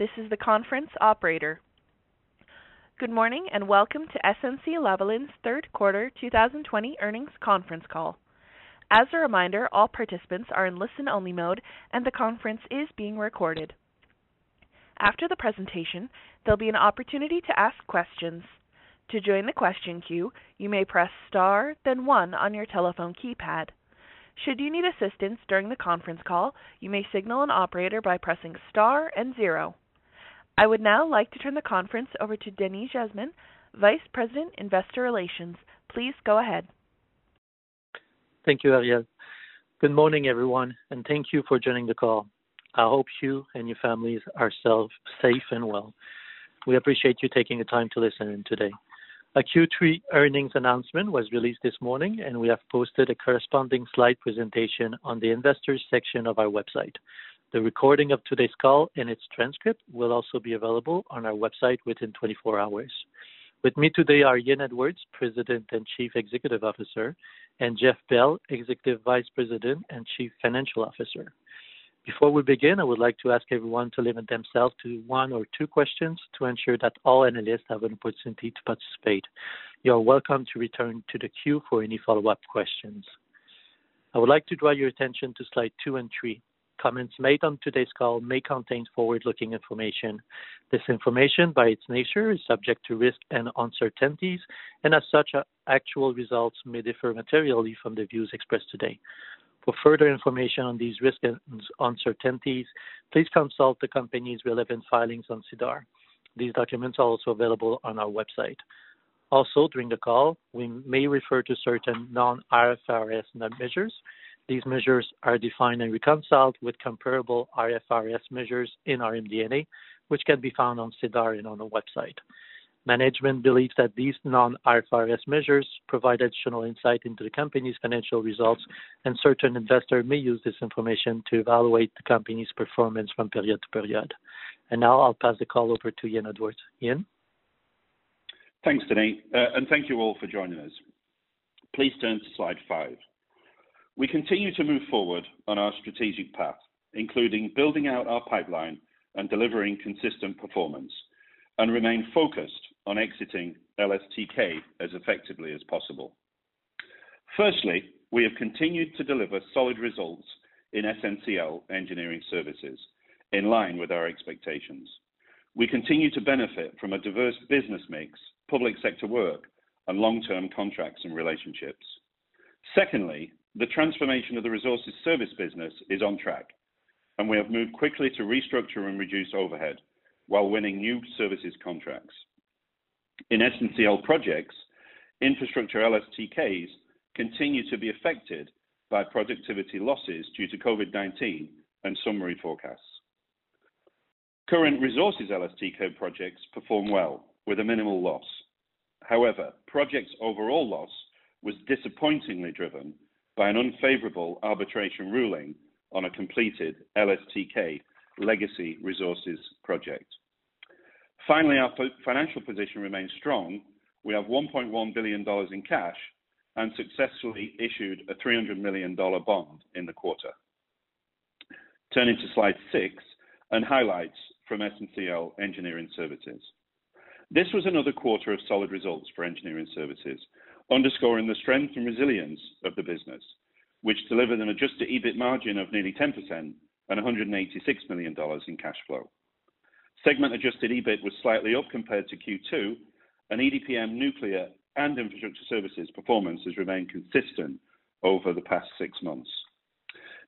This is the conference operator. Good morning, and welcome to SNC-Lavalin's third quarter 2020 earnings conference call. As a reminder, all participants are in listen-only mode, and the conference is being recorded. After the presentation, there'll be an opportunity to ask questions. To join the question queue, you may press star then one on your telephone keypad. Should you need assistance during the conference call, you may signal an operator by pressing star and zero. I would now like to turn the conference over to Denis Jasmin, Vice President, Investor Relations. Please go ahead. Thank you, Ariel. Good morning, everyone, and thank you for joining the call. I hope you and your families are safe and well. We appreciate you taking the time to listen in today. A Q3 earnings announcement was released this morning, and we have posted a corresponding slide presentation on the investors section of our website. The recording of today's call and its transcript will also be available on our website within 24 hours. With me today are Ian Edwards, President and Chief Executive Officer, and Jeff Bell, Executive Vice President and Chief Financial Officer. Before we begin, I would like to ask everyone to limit themselves to one or two questions to ensure that all analysts have an opportunity to participate. You are welcome to return to the queue for any follow-up questions. I would like to draw your attention to slide two and three. Comments made on today's call may contain forward-looking information. This information, by its nature, is subject to risks and uncertainties, and as such, actual results may differ materially from the views expressed today. For further information on these risks and uncertainties, please consult the company's relevant filings on SEDAR. These documents are also available on our website. Also, during the call, we may refer to certain non-IFRS measures. These measures are defined and reconciled with comparable IFRS measures in our MD&A, which can be found on SEDAR and on our website. Management believes that these non-IFRS measures provide additional insight into the company's financial results, and certain investors may use this information to evaluate the company's performance from period to period. And Now I'll pass the call over to Ian Edwards. Ian? Thanks, Denis, uh, and thank you all for joining us. Please turn to slide five. We continue to move forward on our strategic path, including building out our pipeline and delivering consistent performance, and remain focused on exiting LSTK as effectively as possible. Firstly, we have continued to deliver solid results in SNCL Engineering Services, in line with our expectations. We continue to benefit from a diverse business mix, public sector work, and long-term contracts and relationships. Secondly, the transformation of the resources service business is on track, and we have moved quickly to restructure and reduce overhead while winning new services contracts. In SNCL Projects, infrastructure LSTKs continue to be affected by productivity losses due to COVID-19 and summary forecasts. Current resources LSTK projects perform well with a minimal loss. However, projects overall loss was disappointingly driven by an unfavorable arbitration ruling on a completed LSTK legacy resources project. Finally, our financial position remains strong. We have 1.1 billion dollars in cash and successfully issued a 300 million dollar bond in the quarter. Turning to slide six and highlights from SNCL Engineering Services. This was another quarter of solid results for Engineering Services, underscoring the strength and resilience of the business, which delivered an adjusted EBIT margin of nearly 10% and 186 million dollars in cash flow. Segment adjusted EBIT was slightly up compared to Q2, and EDPM nuclear and infrastructure services performance has remained consistent over the past six months.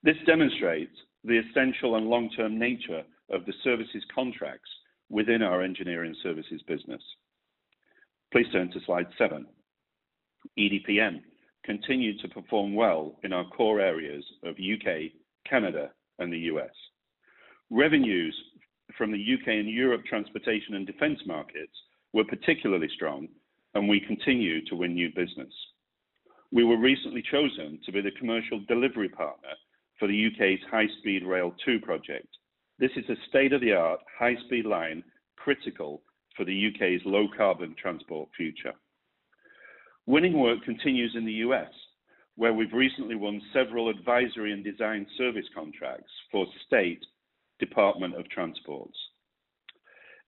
This demonstrates the essential and long-term nature of the services contracts within our Engineering Services business. Please turn to slide seven. EDPM continued to perform well in our core areas of U.K., Canada, and the U.S. Revenues from the U.K. and Europe transportation and defense markets were particularly strong, and we continue to win new business. We were recently chosen to be the commercial delivery partner for the U.K.'s High Speed Rail 2 project. This is a state-of-the-art high-speed line critical for the U.K.'s low-carbon transport future. Winning work continues in the U.S., where we've recently won several advisory and design service contracts for state Department of Transports.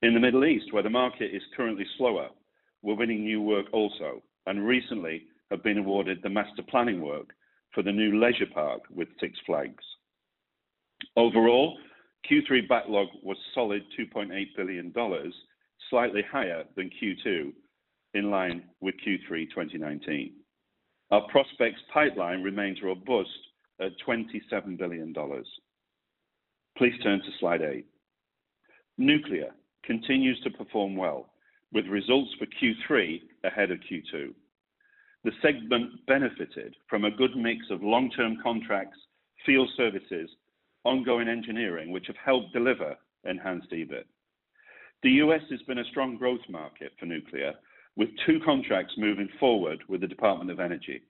In the Middle East, where the market is currently slower, we're winning new work also, and recently have been awarded the master planning work for the new leisure park with Six Flags. Overall, Q3 backlog was solid $2.8 billion, slightly higher than Q2, in line with Q3 2019. Our prospects pipeline remains robust at $27 billion. Please turn to slide eight. Nuclear continues to perform well, with results for Q3 ahead of Q2. The segment benefited from a good mix of long-term contracts, field services, ongoing engineering, which have helped deliver enhanced EBIT. The U.S. has been a strong growth market for nuclear, with two contracts moving forward with the Department of Energy,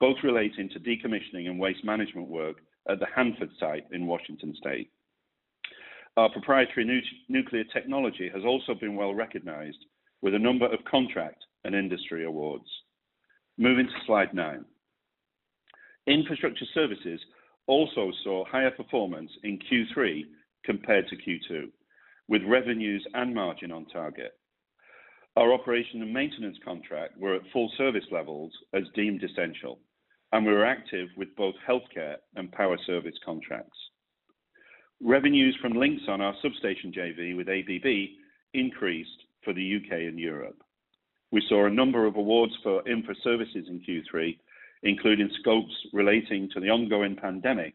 both relating to decommissioning and waste management work at the Hanford site in Washington State. Our proprietary nuclear technology has also been well-recognized with a number of contract and industry awards. Moving to slide nine. Infrastructure services also saw higher performance in Q3 compared to Q2, with revenues and margin on target. Our operation and maintenance contract were at full service levels as deemed essential, and we were active with both healthcare and power service contracts. Revenues from Linxon our substation JV with ABB, increased for the U.K. and Europe. We saw a number of awards for infra services in Q3, including scopes relating to the ongoing pandemic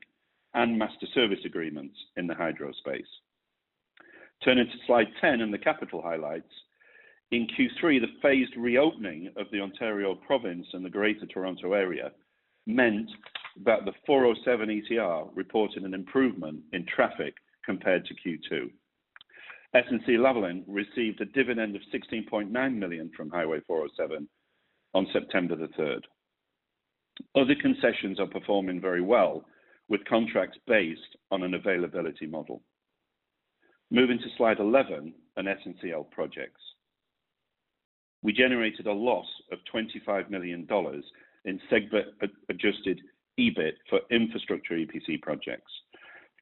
and master service agreements in the hydro space. Turning to slide 10 and the capital highlights. In Q3, the phased reopening of the Ontario province and the Greater Toronto Area meant that the 407 ETR reported an improvement in traffic compared to Q2. SNC-Lavalin received a dividend of 16.9 million from Highway 407 on September the 3rd. Other concessions are performing very well, with contracts based on an availability model. Moving to slide 11 on SNCL Projects. We generated a loss of 25 million dollars in segment-adjusted EBIT for infrastructure EPC projects,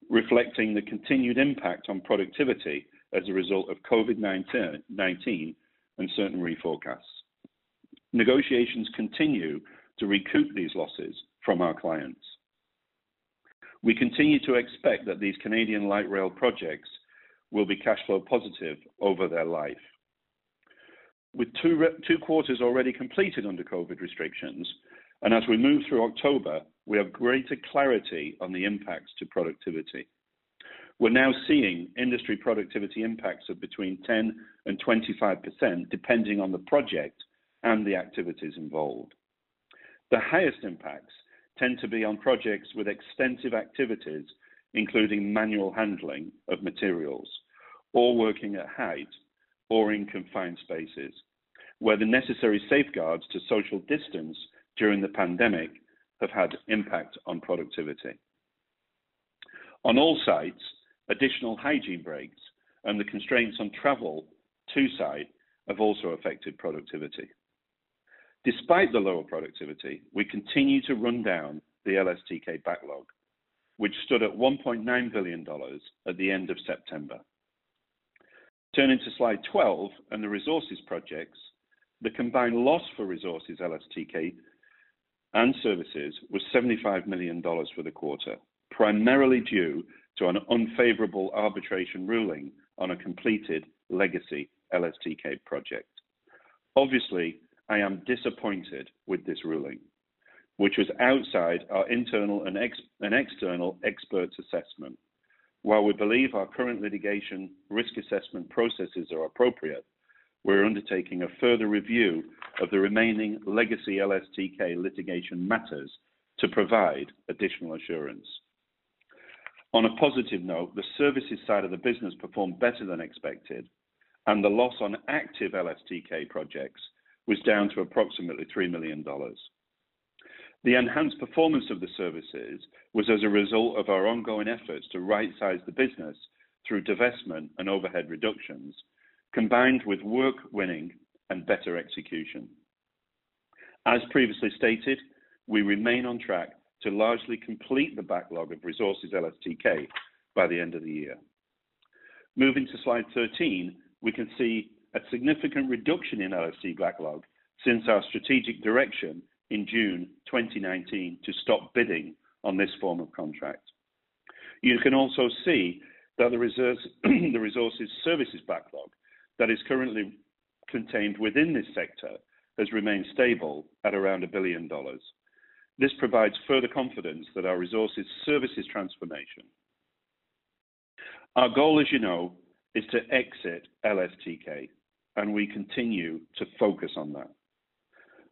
reflecting the continued impact on productivity as a result of COVID-19 and certain reforecasts. Negotiations continue to recoup these losses from our clients. We continue to expect that these Canadian light rail projects will be cash flow positive over their life. With two quarters already completed under COVID restrictions, and as we move through October, we have greater clarity on the impacts to productivity. We're now seeing industry productivity impacts of between 10 and 25%, depending on the project and the activities involved. The highest impacts tend to be on projects with extensive activities, including manual handling of materials, or working at height, or in confined spaces, where the necessary safeguards to social distance during the pandemic have had impact on productivity. On all sites, additional hygiene breaks and the constraints on travel to site have also affected productivity. Despite the lower productivity, we continue to run down the LSTK backlog, which stood at 1.9 billion dollars at the end of September. Turning to slide 12 and the resources projects, the combined loss for resources LSTK and services was 75 million dollars for the quarter, primarily due to an unfavorable arbitration ruling on a completed legacy LSTK project. Obviously, I am disappointed with this ruling, which was outside our internal and external experts' assessment. While we believe our current litigation risk assessment processes are appropriate, we're undertaking a further review of the remaining legacy LSTK litigation matters to provide additional assurance. On a positive note, the services side of the business performed better than expected, and the loss on active LSTK projects was down to approximately $3 million. The enhanced performance of the services was as a result of our ongoing efforts to right-size the business through divestment and overhead reductions, combined with work winning and better execution. As previously stated, we remain on track to largely complete the backlog of resources LSTK by the end of the year. Moving to slide 13, we can see a significant reduction in LSTK backlog since our strategic direction in June 2019 to stop bidding on this form of contract. You can also see that the resources services backlog that is currently contained within this sector has remained stable at around $1 billion. This provides further confidence that our resources services transformation. Our goal, as you know, is to exit LSTK, and we continue to focus on that.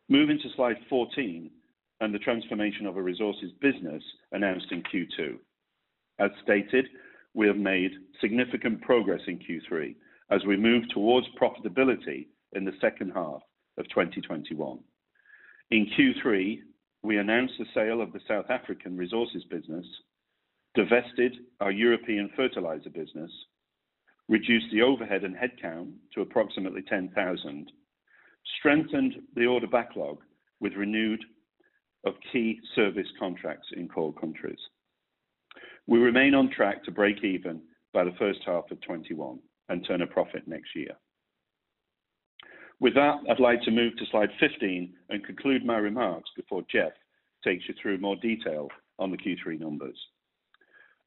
Moving to slide 14 and the transformation of a resources business announced in Q2. As stated, we have made significant progress in Q3 as we move towards profitability in the second half of 2021. In Q3, we announced the sale of the South African resources business, divested our European fertilizer business, reduced the overhead and headcount to approximately 10,000, strengthened the order backlog with renewed of key service contracts in core countries. We remain on track to break even by the first half of 2021 and turn a profit next year. With that, I'd like to move to slide 15 and conclude my remarks before Jeff takes you through more detail on the Q3 numbers.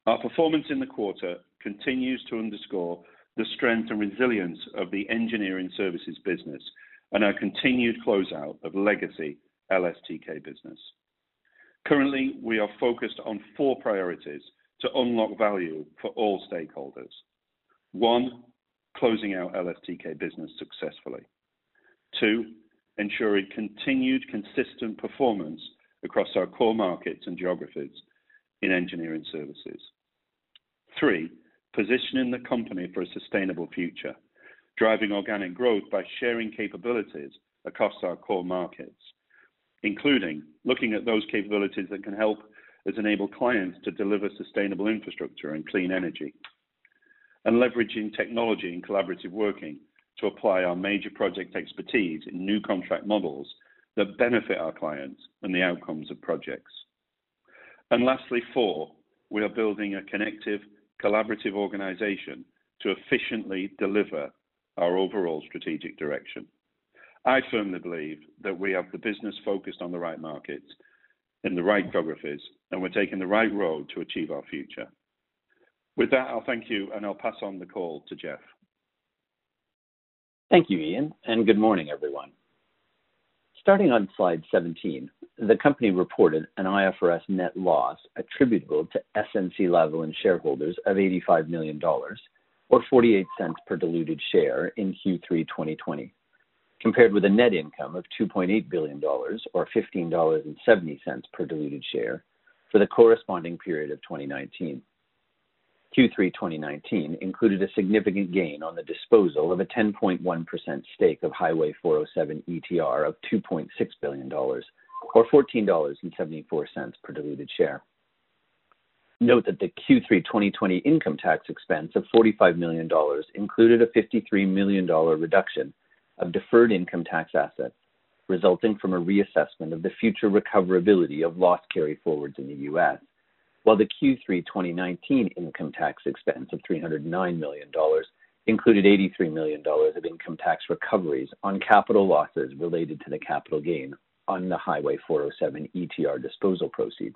Our performance in the quarter continues to underscore the strength and resilience of the engineering services business and our continued closeout of legacy LSTK business. Currently, we are focused on four priorities to unlock value for all stakeholders. One, closing our LSTK business successfully. Two, ensuring continued consistent performance across our core markets and geographies in engineering services. Three, positioning the company for a sustainable future, driving organic growth by sharing capabilities across our core markets, including looking at those capabilities that can help us enable clients to deliver sustainable infrastructure and clean energy. And leveraging technology and collaborative working to apply our major project expertise in new contract models that benefit our clients and the outcomes of projects. And Lastly, four, we are building a connective, collaborative organization to efficiently deliver our overall strategic direction. I firmly believe that we have the business focused on the right markets in the right geographies, and we're taking the right road to achieve our future. With that, I'll thank you, and I'll pass on the call to Jeff. Thank you, Ian, and good morning, everyone. Starting on slide 17, the company reported an IFRS net loss attributable to SNC-Lavalin shareholders of $85 million, or $0.48 per diluted share in Q3 2020, compared with a net income of $2.8 billion, or $15.70 per diluted share for the corresponding period of 2019. Q3 2019 included a significant gain on the disposal of a 10.1% stake of Highway 407 ETR of $2.6 billion, or $14.74 per diluted share. Note that the Q3 2020 income tax expense of $45 million included a $53 million reduction of deferred income tax assets, resulting from a reassessment of the future recoverability of loss carryforwards in the U.S., while the Q3 2019 income tax expense of $309 million included $83 million of income tax recoveries on capital losses related to the capital gain on the Highway 407 ETR disposal proceeds.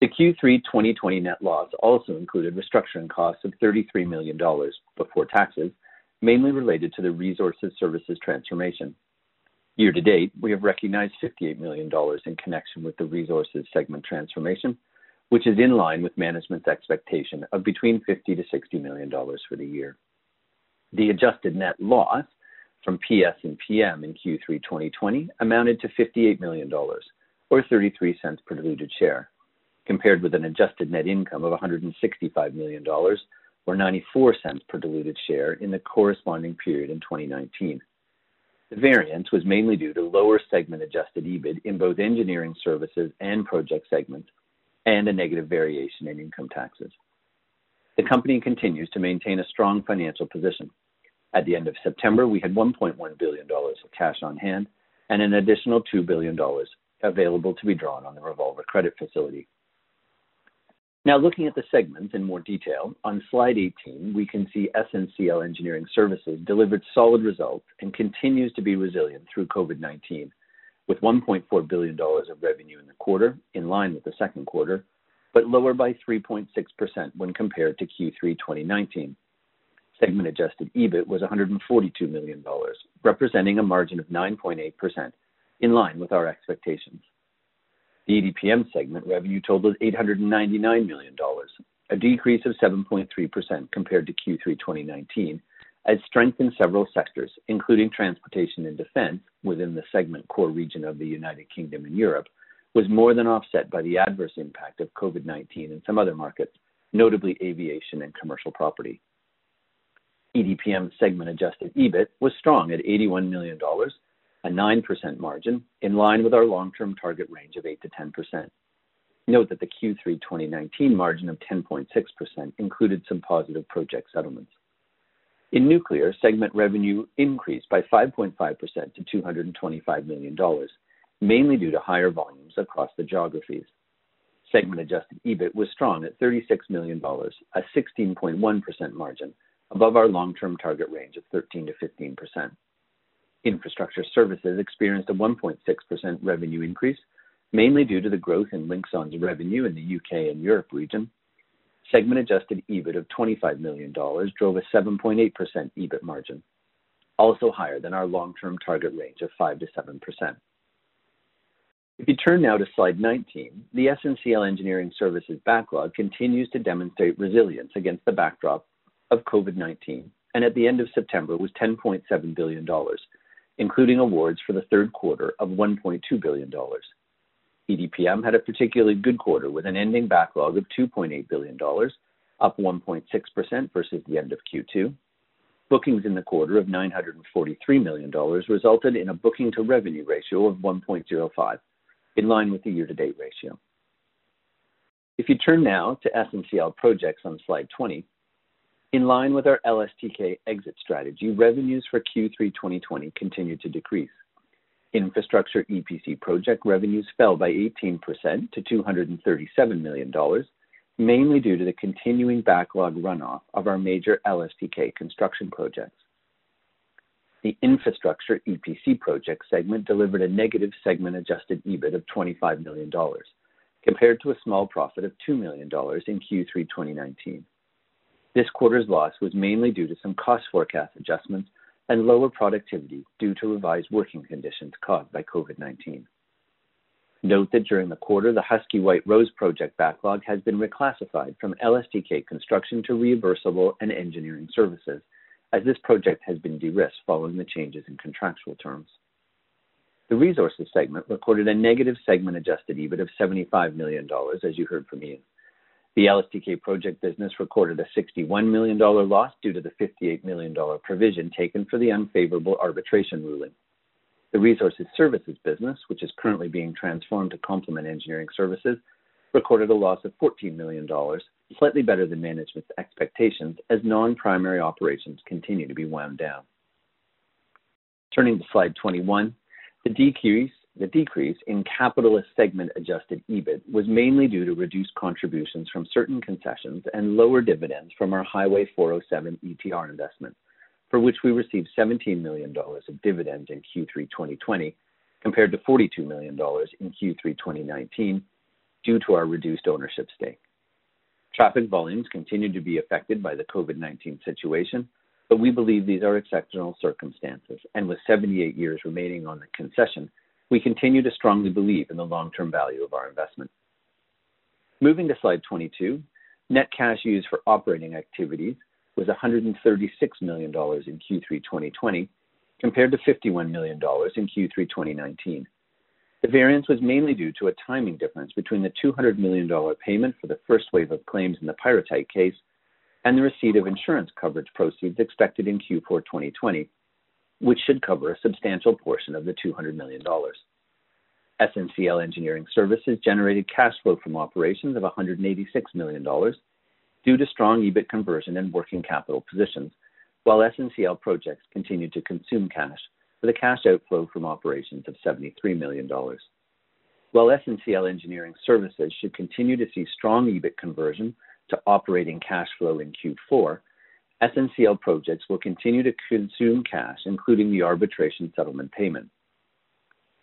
The Q3 2020 net loss also included restructuring costs of $33 million before taxes, mainly related to the resources services transformation. Year to date, we have recognized $58 million in connection with the resources segment transformation, which is in line with management's expectation of between $50 million-$60 million for the year. The adjusted net loss from PS and PM in Q3 2020 amounted to $58 million, or $0.33 per diluted share, compared with an adjusted net income of 165 million dollars or 94 cents per diluted share in the corresponding period in 2019. The variance was mainly due to lower segment adjusted EBIT in both engineering services and project segments and a negative variation in income taxes. The company continues to maintain a strong financial position. At the end of September, we had 1.1 billion dollars of cash on hand and an additional 2 billion dollars available to be drawn on the revolver credit facility. Now, looking at the segments in more detail, on slide 18, we can see SNCL Engineering Services delivered solid results and continues to be resilient through COVID-19, with 1.4 billion dollars of revenue in the quarter, in line with the second quarter, but lower by 3.6% when compared to Q3 2019. Segment adjusted EBIT was 142 million dollars, representing a margin of 9.8%, in line with our expectations. The EDPM segment revenue totaled 899 million dollars, a decrease of 7.3% compared to Q3 2019, as strength in several sectors, including transportation and defense within the segment core region of the United Kingdom and Europe, was more than offset by the adverse impact of COVID-19 in some other markets, notably aviation and commercial property. EDPM segment adjusted EBIT was strong at 81 million dollars, a 9% margin, in line with our long-term target range of 8%-10%. Note that the Q3 2019 margin of 10.6% included some positive project settlements. In nuclear, segment revenue increased by 5.5% to 225 million dollars, mainly due to higher volumes across the geographies. Segment adjusted EBIT was strong at 36 million dollars, a 16.1% margin, above our long-term target range of 13%-15%. Infrastructure services experienced a 1.6% revenue increase, mainly due to the growth in Linxon's revenue in the U.K. and Europe region. Segment adjusted EBIT of 25 million dollars drove a 7.8% EBIT margin, also higher than our long-term target range of 5%-7%. If you turn now to slide 19, the SNCL Engineering Services backlog continues to demonstrate resilience against the backdrop of COVID-19, and at the end of September was 10.7 billion dollars, including awards for the third quarter of 1.2 billion dollars. EDPM had a particularly good quarter with an ending backlog of 2.8 billion dollars, up 1.6% versus the end of Q2. Bookings in the quarter of 943 million dollars resulted in a booking to revenue ratio of 1.05, in line with the year-to-date ratio. If you turn now to SNCL Projects on slide 20, in line with our LSTK exit strategy, revenues for Q3 2020 continued to decrease. Infrastructure EPC project revenues fell by 18% to 237 million dollars, mainly due to the continuing backlog runoff of our major LSTK construction projects. The infrastructure EPC project segment delivered a negative segment adjusted EBIT of 25 million dollars, compared to a small profit of 2 million dollars in Q3 2019. This quarter's loss was mainly due to some cost forecast adjustments and lower productivity due to revised working conditions caused by COVID-19. Note that during the quarter, the Husky White Rose project backlog has been reclassified from LSTK construction to reimbursable and engineering services, as this project has been de-risked following the changes in contractual terms. The resources segment recorded a negative segment adjusted EBIT of 75 million dollars, as you heard from Ian. The LSTK project business recorded a 61 million dollar loss due to the 58 million dollar provision taken for the unfavorable arbitration ruling. The resources services business, which is currently being transformed to complement engineering services, recorded a loss of 14 million dollars, slightly better than management's expectations as non-primary operations continue to be wound down. Turning to slide 21, the decrease the decrease in capitalist segment adjusted EBIT was mainly due to reduced contributions from certain concessions and lower dividends from our Highway 407 ETR investment, for which we received 17 million dollars of dividends in Q3 2020, compared to 42 million dollars in Q3 2019, due to our reduced ownership stake. Traffic volumes continue to be affected by the COVID-19 situation, but we believe these are exceptional circumstances, and with 78 years remaining on the concession, we continue to strongly believe in the long-term value of our investment. Moving to slide 22, net cash used for operating activities was 136 million dollars in Q3 2020, compared to 51 million dollars in Q3 2019. The variance was mainly due to a timing difference between the $200 million payment for the first wave of claims in the Pyrrhotite case and the receipt of insurance coverage proceeds expected in Q4 2020, which should cover a substantial portion of the $200 million. SNCL Engineering Services generated cash flow from operations of $186 million due to strong EBIT conversion and working capital positions, while SNCL Projects continued to consume cash with a cash outflow from operations of $73 million. While SNCL Engineering Services should continue to see strong EBIT conversion to operating cash flow in Q4, SNCL Projects will continue to consume cash, including the arbitration settlement payment.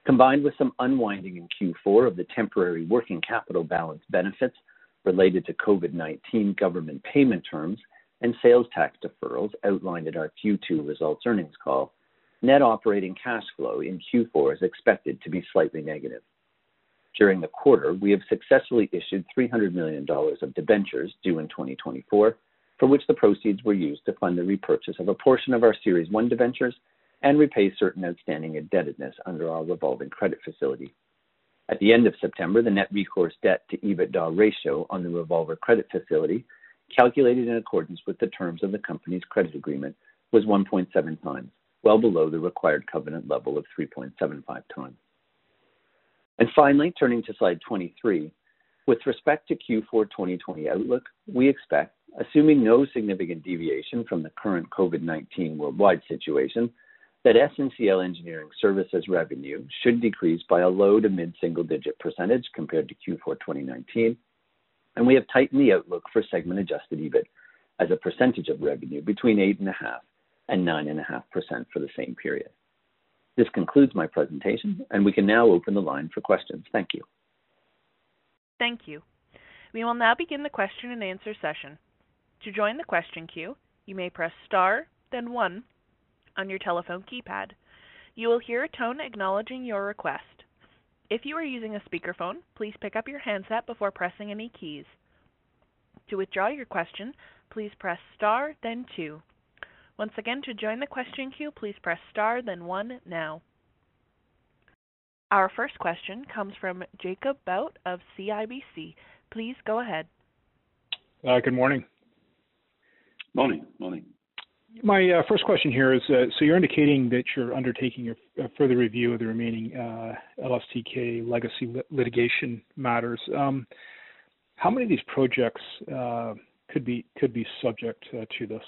Combined with some unwinding in Q4 of the temporary working capital balance benefits related to COVID-19 government payment terms and sales tax deferrals outlined at our Q2 results earnings call, net operating cash flow in Q4 is expected to be slightly negative. During the quarter, we have successfully issued $300 million of debentures due in 2024, for which the proceeds were used to fund the repurchase of a portion of our Series 1 debentures and repay certain outstanding indebtedness under our revolving credit facility. At the end of September, the net recourse debt to EBITDA ratio on the revolver credit facility, calculated in accordance with the terms of the company's credit agreement, was 1.7 times, well below the required covenant level of 3.75 times. And Finally, turning to slide 23. With respect to Q4 2020 outlook, we expect, assuming no significant deviation from the current COVID-19 worldwide situation, that SNCL Engineering Services revenue should decrease by a low to mid-single digit percentage compared to Q4 2019, and we have tightened the outlook for segment adjusted EBIT as a percentage of revenue between 8.5 and 9.5% for the same period. This concludes my presentation, and we can now open the line for questions. Thank you. Thank you. We will now begin the question and answer session. To join the question queue, you may press star, then one on your telephone keypad. You will hear a tone acknowledging your request. If you are using a speakerphone, please pick up your handset before pressing any keys. To withdraw your question, please press star, then two. Once again, to join the question queue, please press star, then one now. Our first question comes from Jacob Bout of CIBC. Please go ahead. Uh, good morning. Morning. Morning. My uh, first question here is, uh, so you're indicating that you're undertaking a further review of the remaining uh, LSTK legacy litigation matters. Um, how many of these projects could be could be subject to this?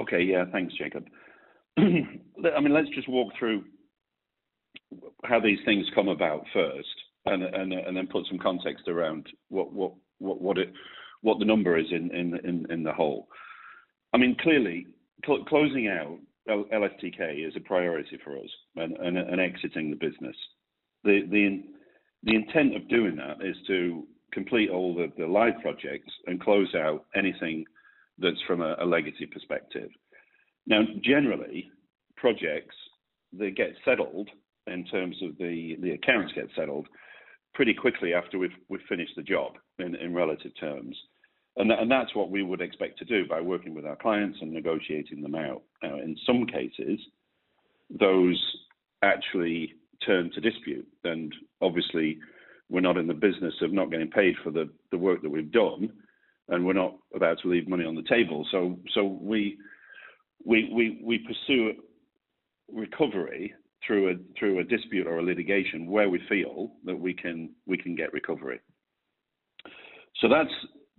Okay. Yeah. Thanks, Jacob. I mean, let's just walk through how these things come about first and and then put some context around what the number is in in in the whole. I mean, clearly, closing out LSTK is a priority for us and and exiting the business. The the the intent of doing that is to complete all the the live projects and close out anything that's from a legacy perspective. Now, generally, projects, they get settled in terms of the the accounts get settled pretty quickly after we've finished the job in relative terms. And that's what we would expect to do by working with our clients and negotiating them out. Now, in some cases, those actually turn to dispute. And obviously, we're not in the business of not getting paid for the the work that we've done, and we're not about to leave money on the table. So so we we we pursue recovery through a through a dispute or a litigation where we feel that we can we can get recovery. So that's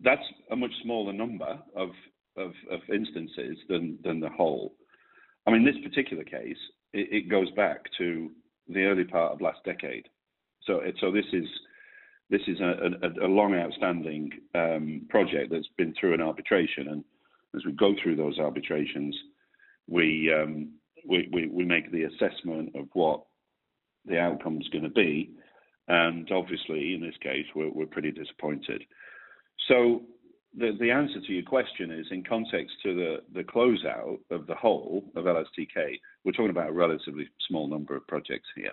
that's a much smaller number of of instances than than the whole. In this particular case, it goes back to the early part of last decade. So so this is this is a long outstanding um, project that's been through an arbitration. And as we go through those arbitrations, we um, make the assessment of what the outcome is going to be. And obviously, in this case, we're pretty disappointed. So the the answer to your question is, in context to the the closeout of the whole of LSTK, we're talking about a relatively small number of projects here.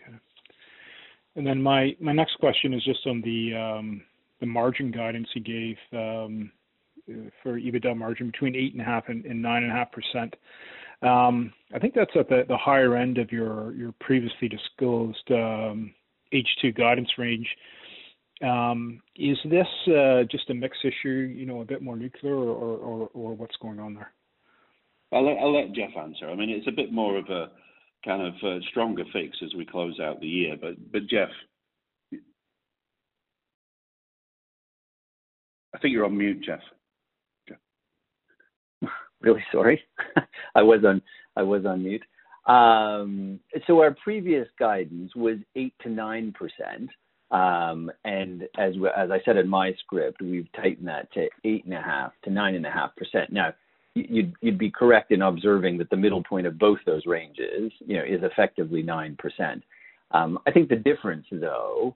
Okay. And then my my next question is just on the um, the margin guidance you gave um, for EBITDA margin between 8.5% and 9.5%. Um, I think that's at the, higher end of your your previously disclosed um, H2 guidance range. Um, is this uh, just a mix issue, you know, a bit more nuclear, or, or, what's going on there? I'll let, Jeff answer. I mean, it's a bit more of a kind of stronger fix as we close out the year. But but Jeff, I think you're on mute, Jeff. Really sorry, I was on I was on mute. Um, so our previous guidance was eight to nine percent. Um, and as as I said in my script, we've tightened that to eight and a half to nine and a half percent. Now, you'd you'd be correct in observing that the middle point of both those ranges, you know, is effectively nine percent. Um, I think the difference, though,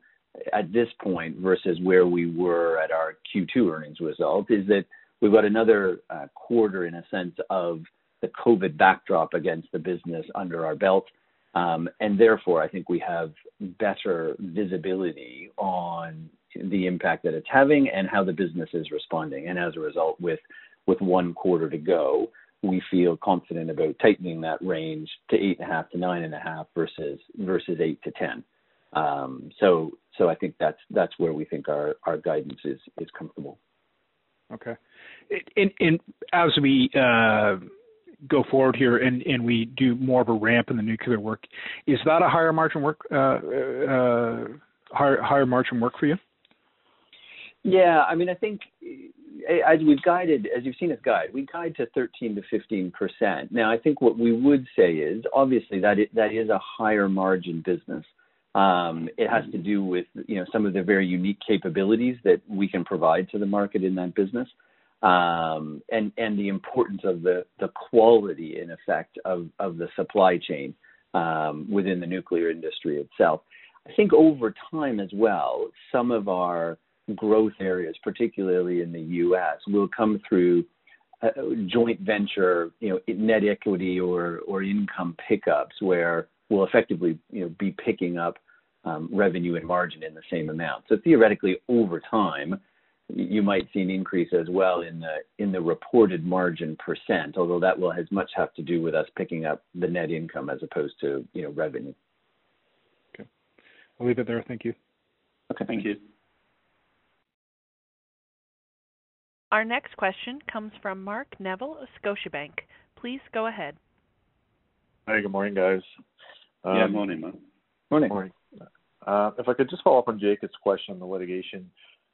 at this point versus where we were at our Q2 earnings result, is that we've got another uh, quarter, in a sense, of the COVID backdrop against the business under our belt. Um, and therefore, I think we have better visibility on the impact that it's having and how the business is responding. And as a result, with with one quarter to go, we feel confident about tightening that range to eight and a half to nine and a half versus versus eight to ten. Um, so so I think that's that's where we think our guidance is is comfortable. Okay, and, and as we uh, go forward here and, and we do more of a ramp in the nuclear work, is that a higher margin work, uh, uh, higher, higher margin work for you? Yeah, I mean, I think as we've guided, as you've seen us guide, we guide to 13 to 15 percent. Now, I think what we would say is, obviously, that it, that is a higher margin business. Um, it has to do with you know some of the very unique capabilities that we can provide to the market in that business um, and and the importance of the the quality in effect of of the supply chain um, within the nuclear industry itself. I think over time as well, some of our growth areas, particularly in the U.S., will come through a joint venture, you know, net equity or or income pickups, where we'll effectively you know be picking up um, revenue and margin in the same amount. So theoretically, over time, you might see an increase as well in the in the reported margin percent, although that will as much have to do with us picking up the net income as opposed to, you know, revenue. Okay. I'll leave it there. Thank you. Okay. Thank you. Our next question comes from Mark Neville of Scotiabank. Please go ahead. Hi, good morning, guys. Um, yeah, morning, Mark. Morning. Morning. Uh, if I could just follow up on Jacob's question on the litigation.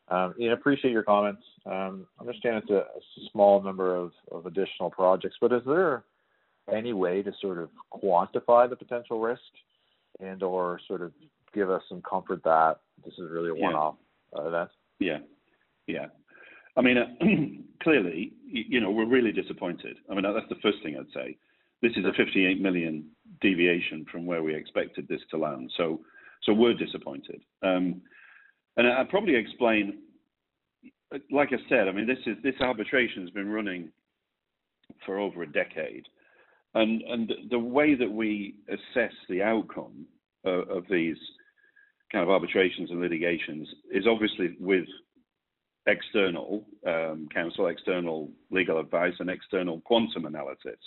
Um, yeah, appreciate your comments. Um, understand it's a, a small number of, of additional projects, but is there any way to sort of quantify the potential risk and or sort of give us some comfort that this is really a one-off yeah. event? Yeah, yeah. I mean, uh, clearly, you know, we're really disappointed. I mean, that's the first thing I'd say. This is a 58 million deviation from where we expected this to land. So, so we're disappointed. Um, and I'd probably explain, like I said, I mean, this is this arbitration has been running for over a decade, and and the way that we assess the outcome of, of these kind of arbitrations and litigations is obviously with external um, counsel, external legal advice, and external quantum analysis.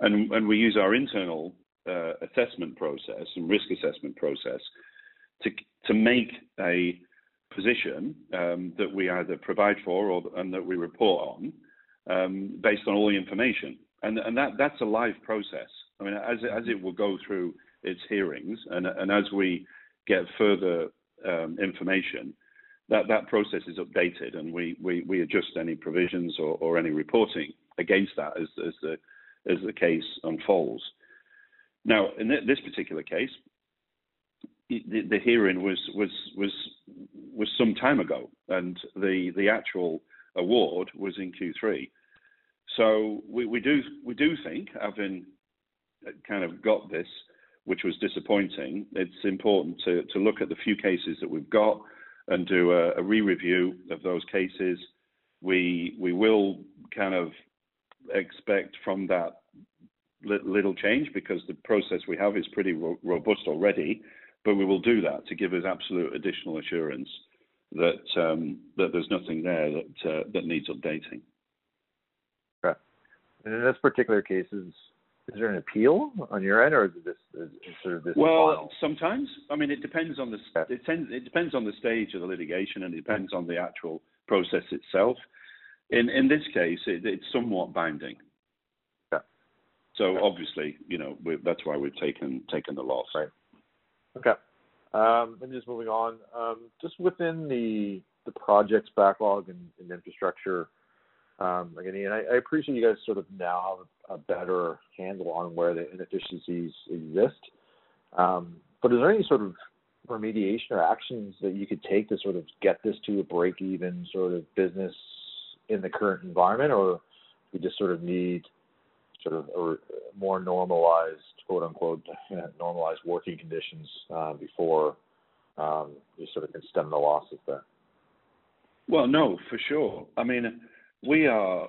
And, and we use our internal uh, assessment process and risk assessment process to, to make a position um, that we either provide for or and that we report on um, based on all the information. And, and that, that's a live process. I mean, as, as it will go through its hearings and, and as we get further um, information, that, that process is updated and we, we, we adjust any provisions or, or any reporting against that as, as, the, as the case unfolds. Now, in this particular case, the, the hearing was was was was some time ago, and the the actual award was in Q3. So we, we do we do think, having kind of got this, which was disappointing, it's important to to look at the few cases that we've got and do a, a re-review of those cases. We we will kind of expect from that little change because the process we have is pretty ro- robust already but we will do that to give us absolute additional assurance that um, that there's nothing there that uh, that needs updating. Okay. And in this particular case, is is there an appeal on your end, or is this is, sort of this? Well, final? sometimes. I mean, it depends on the it, tends, it depends on the stage of the litigation, and it depends on the actual process itself. In in this case, it, it's somewhat binding. Yeah. So okay. obviously, you know, that's why we've taken taken the loss. Right. Okay. Um, and just moving on, um, just within the the projects backlog and, infrastructure. Um, again, and I, appreciate you guys sort of now have a better handle on where the inefficiencies exist. But is there any sort of remediation or actions that you could take to sort of get this to a break-even sort of business in the current environment, or we just sort of need sort of more normalized, quote unquote, normalized working conditions uh, before um, you sort of can stem the losses there? Well, no, for sure. I mean, we are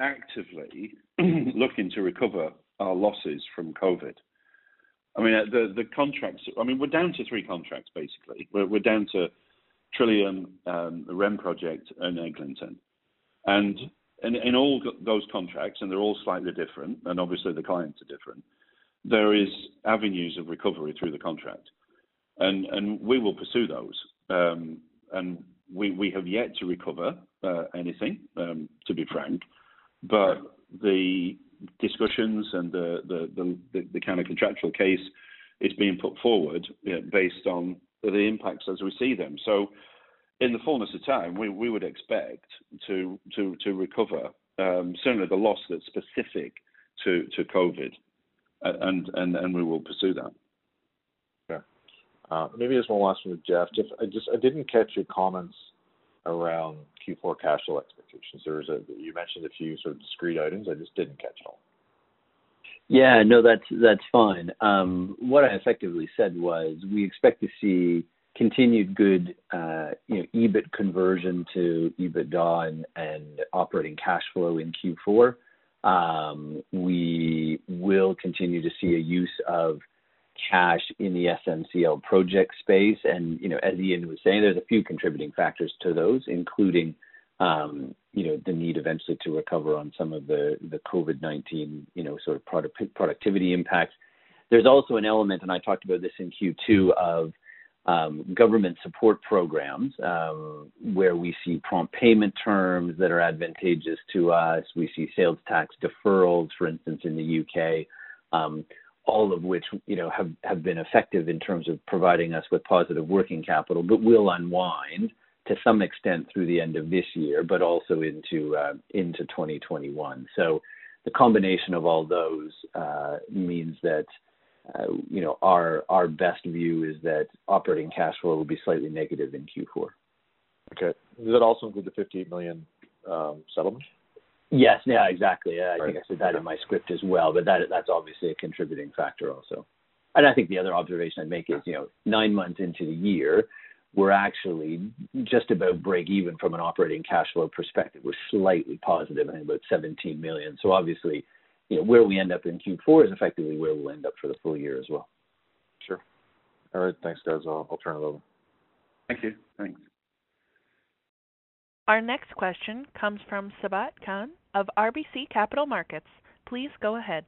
actively looking to recover our losses from COVID. I mean, the the contracts. I mean, we're down to three contracts basically. We're we're down to Trillium, um, the REM project, and Eglinton, and in, in all those contracts, and they're all slightly different, and obviously the clients are different. There is avenues of recovery through the contract, and and we will pursue those. Um, and we we have yet to recover uh, anything, um, to be frank, but the discussions and the the, the, the kind of contractual case is being put forward you know, based on the impacts as we see them. So, in the fullness of time, we, we would expect to to to recover um, certainly the loss that's specific to to COVID, and and and we will pursue that. Yeah. Uh, maybe just one last one with Jeff. Jeff, I just I didn't catch your comments around Q4 cash flow expectations. There was a you mentioned a few sort of discrete items. I just didn't catch all. Yeah, no, that's that's fine. Um, what I effectively said was we expect to see continued good, uh, EBIT conversion to EBITDA and, operating cash flow in Q4. Um, we will continue to see a use of cash in the SNCL project space. And, you know, as Ian was saying, there's a few contributing factors to those, including, um, you know, the need eventually to recover on some of the, the COVID-19, you know, sort of product, productivity impacts. There's also an element, and I talked about this in Q2, of um, government support programs um, where we see prompt payment terms that are advantageous to us. We see sales tax deferrals, for instance, in the UK. Um, all of which you know have have been effective in terms of providing us with positive working capital, but will unwind to some extent through the end of this year, but also into uh, into 2021. So the combination of all those uh, means that you know our our best view is that operating cash flow will be slightly negative in Q4. Okay. Does that also include the 58 million um, settlement? Yes, yeah, exactly. I think I said that in my script as well, but that that's obviously a contributing factor also. And I think the other observation I'd make is, you know, nine months into the year, we're actually just about break even from an operating cash flow perspective. We're slightly positive, I think about 17 million. So obviously, you know, where we end up in Q4 is effectively where we'll end up for the full year as well. Sure. All right. Thanks, guys. I'll, I'll turn it over. Thank you. Thanks. Our next question comes from Sabahat Khan of RBC Capital Markets. Please go ahead.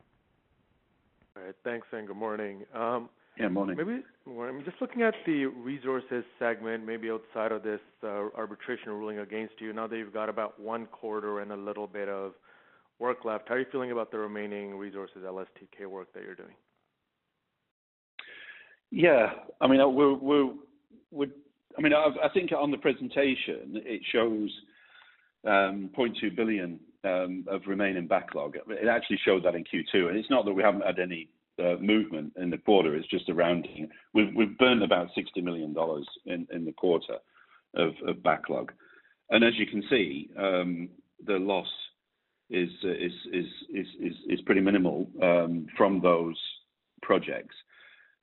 All right. Thanks, and good morning. Um, yeah, morning. Maybe I'm just looking at the resources segment, maybe outside of this uh, arbitration ruling against you. Now that you've got about one quarter and a little bit of work left, how are you feeling about the remaining resources LSTK work that you're doing? Yeah, I mean, we're, I mean, I think on the presentation, it shows um, 0.2 billion um, of remaining backlog. It actually showed that in Q2, and it's not that we haven't had any uh, movement in the quarter, it's just a rounding. We've burned about $60 million in the quarter of backlog. and As you can see, um, the loss is pretty minimal from those projects.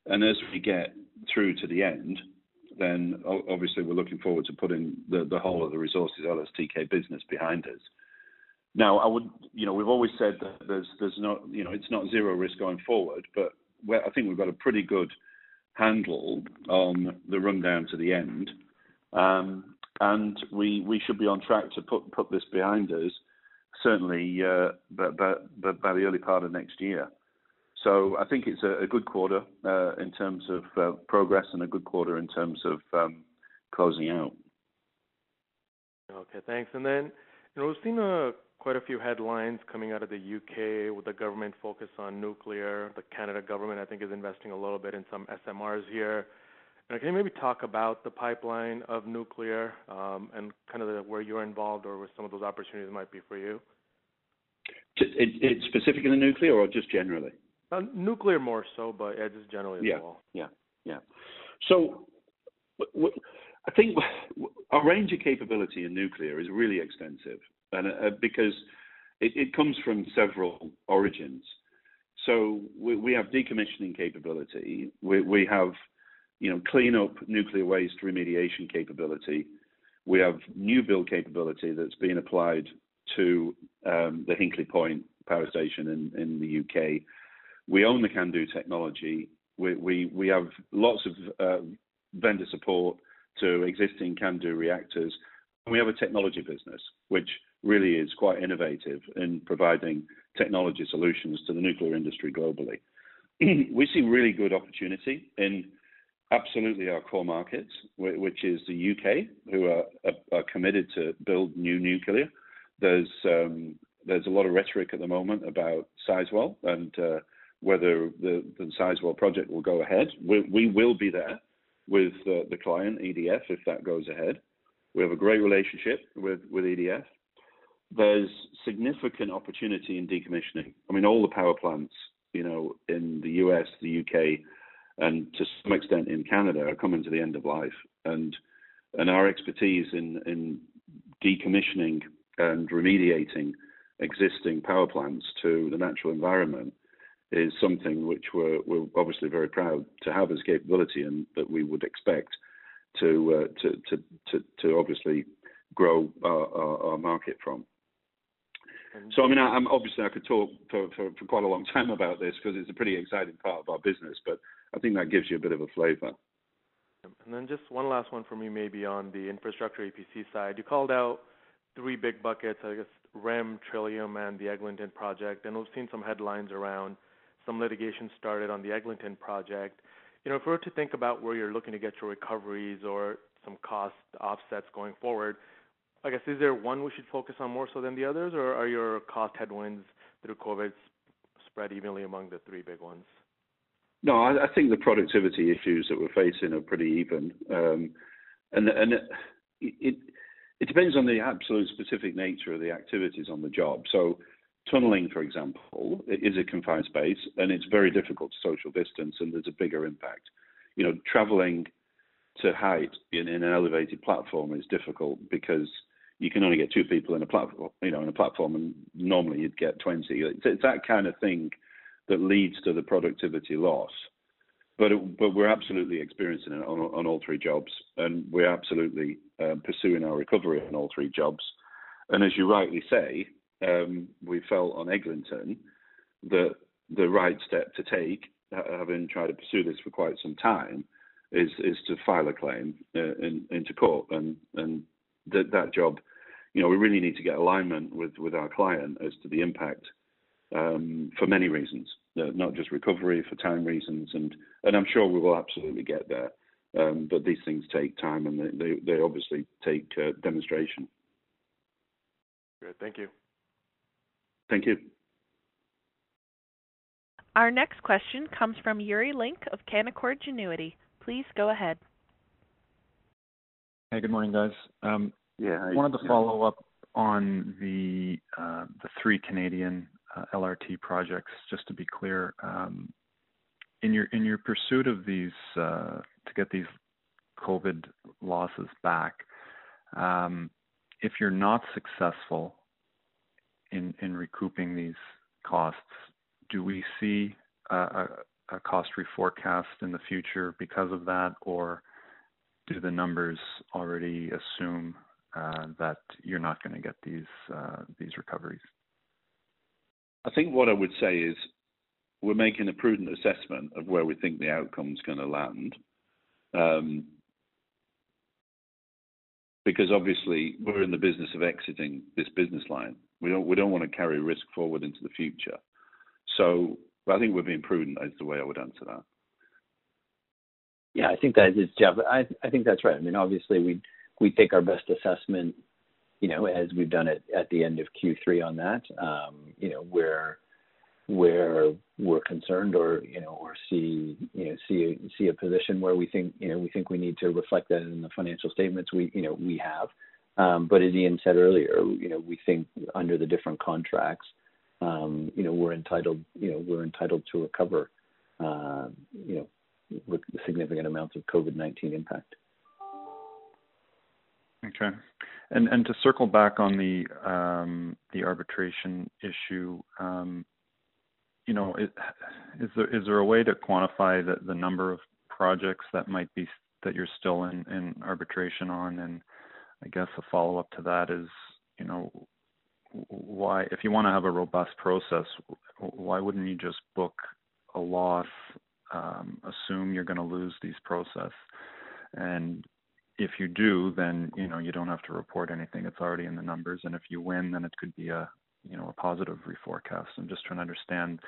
And As we get through to the end, then obviously we're looking forward to putting the whole of the resources LSTK business behind us. Now, I would, you know, we've always said that there's there's not, you know, it's not zero risk going forward, but I think we've got a pretty good handle on the rundown to the end. Um, and we we should be on track to put put this behind us, certainly, uh, by the early part of next year. So I think it's a good quarter uh, in terms of uh, progress and a good quarter in terms of um, closing out. Okay, thanks. And then, you know, we've seen uh, quite a few headlines coming out of the U.K. with the government focus on nuclear. The Canada government, I think, is investing a little bit in some SMRs here. Uh, can you maybe talk about the pipeline of nuclear, um, and kind of where you're involved or where some of those opportunities might be for you? It's specific in the nuclear or just generally? Uh, nuclear more so, but yeah, just generally as well. Yeah. Yeah. So I think our range of capability in nuclear is really extensive, and uh, because it comes from several origins. So we have decommissioning capability. We have, you know, clean up nuclear waste remediation capability. We have new build capability that's being applied to um, the Hinkley Point power station in in the U.K. We own the CANDU technology. We we, we have lots of um, vendor support to existing CANDU reactors. We have a technology business, which really is quite innovative in providing technology solutions to the nuclear industry globally. We see really good opportunity in absolutely our core markets, which is the U.K., who are committed to build new nuclear. Um, there's a lot of rhetoric at the moment about Sizewell and uh, whether the Sizewell project will go ahead. We will be there with the client, EDF, if that goes ahead. We have a great relationship with EDF. There's significant opportunity in decommissioning. I mean, all the power plants, you know, in the U.S., the U.K., and to some extent in Canada, are coming to the end of life. And and our expertise in in decommissioning and remediating existing power plants to the natural environment is something which we're obviously very proud to have as capability and that we would expect to uh, to to to obviously grow our market from. Mm-hmm. So, I mean, I'm obviously I could talk for for quite a long time about this because it's a pretty exciting part of our business, but I think that gives you a bit of a flavor. And then just one last one for me, maybe on the infrastructure EPC side. You called out three big buckets, I guess, REM, Trillium, and the Eglinton project, and we've seen some headlines around some litigation started on the Eglinton project. You know, if we were to think about where you're looking to get your recoveries or some cost offsets going forward, I guess, is there one we should focus on more so than the others, or are your cost headwinds through COVID spread evenly among the three big ones? No, I think the productivity issues that we're facing are pretty even. Um, and it depends on the absolute specific nature of the activities on the job. So tunneling, for example, is a confined space, and it's very difficult to social distance, and there's a bigger impact. You know, traveling to height in an elevated platform is difficult because you can only get two people in a platform, you know, in a platform, and normally you'd get 20. It's that kind of thing that leads to the productivity loss. But but we're absolutely experiencing it on all three jobs, and we're absolutely um, pursuing our recovery on all three jobs. And as you rightly say, um, we felt on Eglinton that the right step to take, having tried to pursue this for quite some time, is is to file a claim uh, into court. And and that that job, you know, we really need to get alignment with with our client as to the impact Um, for many reasons, uh, not just recovery, for time reasons, and and I'm sure we will absolutely get there. Um, but these things take time, and they they obviously take uh, demonstration. Great. Thank you. Thank you. Our next question comes from Yuri Lynk of Canaccord Genuity. Please go ahead. Hey, good morning, guys. Um, yeah. I wanted to follow up on the uh, the three Canadian Uh, LRT projects, just to be clear. Um, in your in your pursuit of these uh, to get these COVID losses back, um, if you're not successful in in recouping these costs, do we see a cost reforecast in the future because of that? Or do the numbers already assume uh, that you're not gonna get these these recoveries? I think what I would say is, we're making a prudent assessment of where we think the outcome's gonna land. Um, because obviously, we're in the business of exiting this business line. We don't, we don't want to carry risk forward into the future. So I think we're being prudent is the way I would answer that. Yeah, I think that is Jeff. I I think that's right. I mean, obviously we we take our best assessment, you know, as we've done it at the end of Q3 on that. Um, you know, where where we're concerned or you know or see you know see see a position where we think you know we think we need to reflect that in the financial statements we you know we have. Um, but as Ian said earlier, you know we think under the different contracts, um, you know we're entitled you know we're entitled to recover uh, you know significant amounts of COVID-19 impact. Okay. And and to circle back on the um, the arbitration issue, um, you know, is, is there is there a way to quantify the, the number of projects that might be that you're still in, in arbitration on? And I guess a follow up to that is, you know, why if you want to have a robust process, why wouldn't you just book a loss um, assume you're going to lose these process. And if you do, then you know you don't have to report anything. It's already in the numbers. And if you win, then it could be a you know a positive reforecast. I'm just trying to understand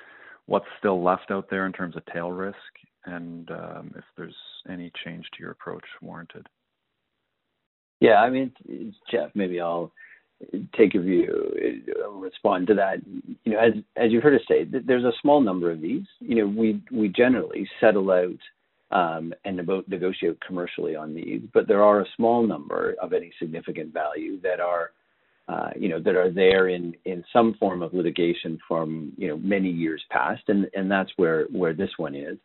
what's still left out there in terms of tail risk, and um, if there's any change to your approach warranted. Yeah, I mean, Jeff, maybe I'll take a view, uh, respond to that. You know, as as you've heard us say, there's a small number of these. You know, we we generally settle out um, and negotiate commercially on these, but there are a small number of any significant value that are, uh, you know, that are there in in some form of litigation from you know many years past, and and that's where where this one is.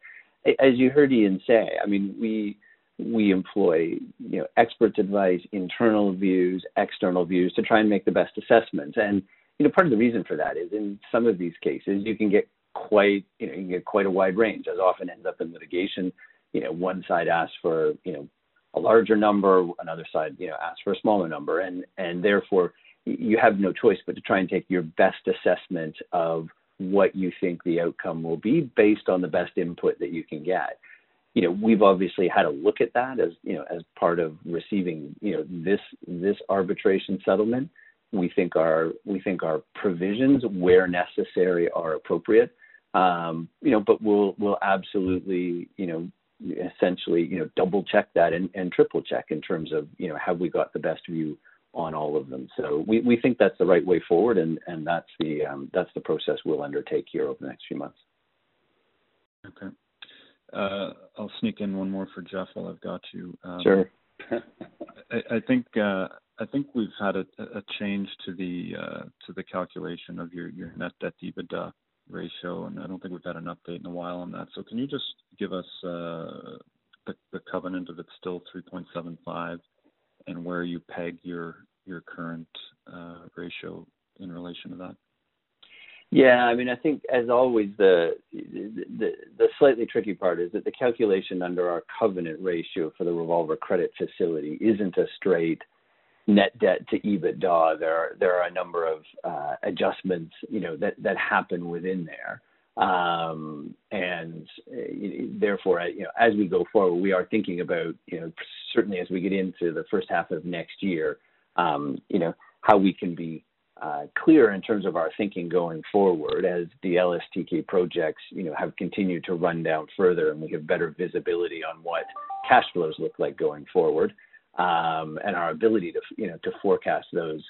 As you heard Ian say, I mean, we we employ you know experts advice internal views external views to try and make the best assessments. And you know part of the reason for that is in some of these cases you can get quite you know you can get quite a wide range as often ends up in litigation you know one side asks for you know a larger number another side you know asks for a smaller number and and therefore you have no choice but to try and take your best assessment of what you think the outcome will be based on the best input that you can get you know, we've obviously had a look at that as, you know, as part of receiving, you know, this this arbitration settlement. We think our we think our provisions, where necessary, are appropriate. Um, you know, but we'll we'll absolutely, you know, essentially, you know, double check that and, and triple check in terms of, you know, have we got the best view on all of them. So we, we think that's the right way forward, and, and that's the um, that's the process we'll undertake here over the next few months. Okay. Uh, I'll sneak in one more for Jeff while I've got you. Um, sure. I, I think uh, I think we've had a, a change to the uh, to the calculation of your, your net debt EBITDA ratio, and I don't think we've had an update in a while on that. So can you just give us uh, the, covenant if it's still 3.75 and where you peg your your current uh, ratio in relation to that? Yeah, I mean, I think as always, the, the the slightly tricky part is that the calculation under our covenant ratio for the revolver credit facility isn't a straight net debt to EBITDA. There are there are a number of uh, adjustments, you know, that that happen within there, um, and uh, therefore, you know, as we go forward, we are thinking about, you know, certainly as we get into the first half of next year, um, you know, how we can be uh, clear in terms of our thinking going forward as the LSTK projects, you know, have continued to run down further, and we have better visibility on what cash flows look like going forward, um, and our ability to, you know, to forecast those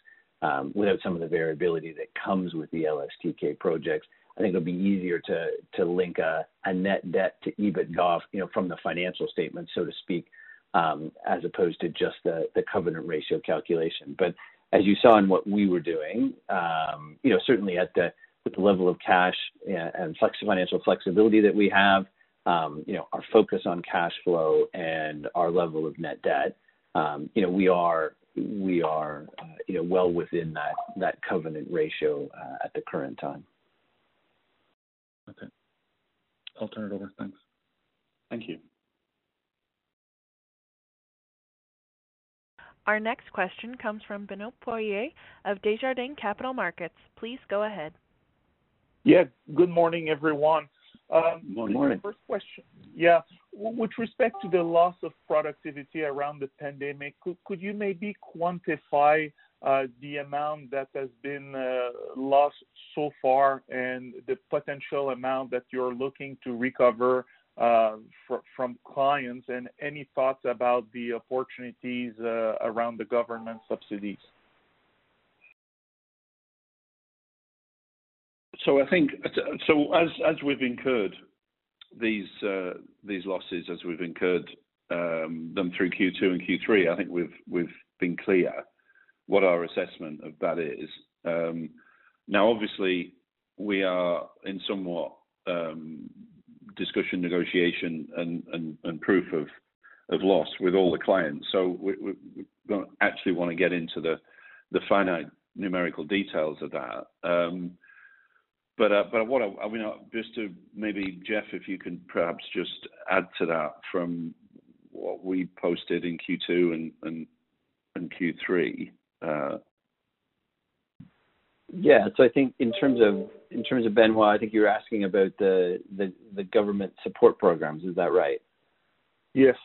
um, without some of the variability that comes with the LSTK projects. I think it'll be easier to to link a, a net debt to EBITDA, you know, from the financial statement, so to speak, um, as opposed to just the the covenant ratio calculation. But as you saw in what we were doing, um, you know, certainly at the with the level of cash and flex, financial flexibility that we have, um, you know, our focus on cash flow and our level of net debt, you know, we are we are uh, you know well within that that covenant ratio uh, at the current time. Okay, I'll turn it over. Thanks. Thank you. Our next question comes from Benoit Poirier of Desjardins Capital Markets. Please go ahead. Yeah. Good morning, everyone. Um, good morning. First question. Yeah. With respect to the loss of productivity around the pandemic, could you maybe quantify uh, the amount that has been uh, lost so far and the potential amount that you're looking to recover uh, from clients, and any thoughts about the opportunities uh, around the government subsidies? So I think so as as we've incurred these uh, these losses, as we've incurred um, them through Q2 and Q3, I think we've we've been clear what our assessment of that is. Um, now, obviously, we are in somewhat um, discussion, negotiation, and, and, and proof of, of loss with all the clients. So we, we, don't actually want to get into the, the finite numerical details of that. Um, but uh, but what I, I mean, uh, just to maybe Jeff, if you can perhaps just add to that from what we posted in Q2 and and, and Q3. Uh, yeah. So I think in terms of in terms of Benoit, I think you're asking about the the, the government support programs. Is that right? Yes.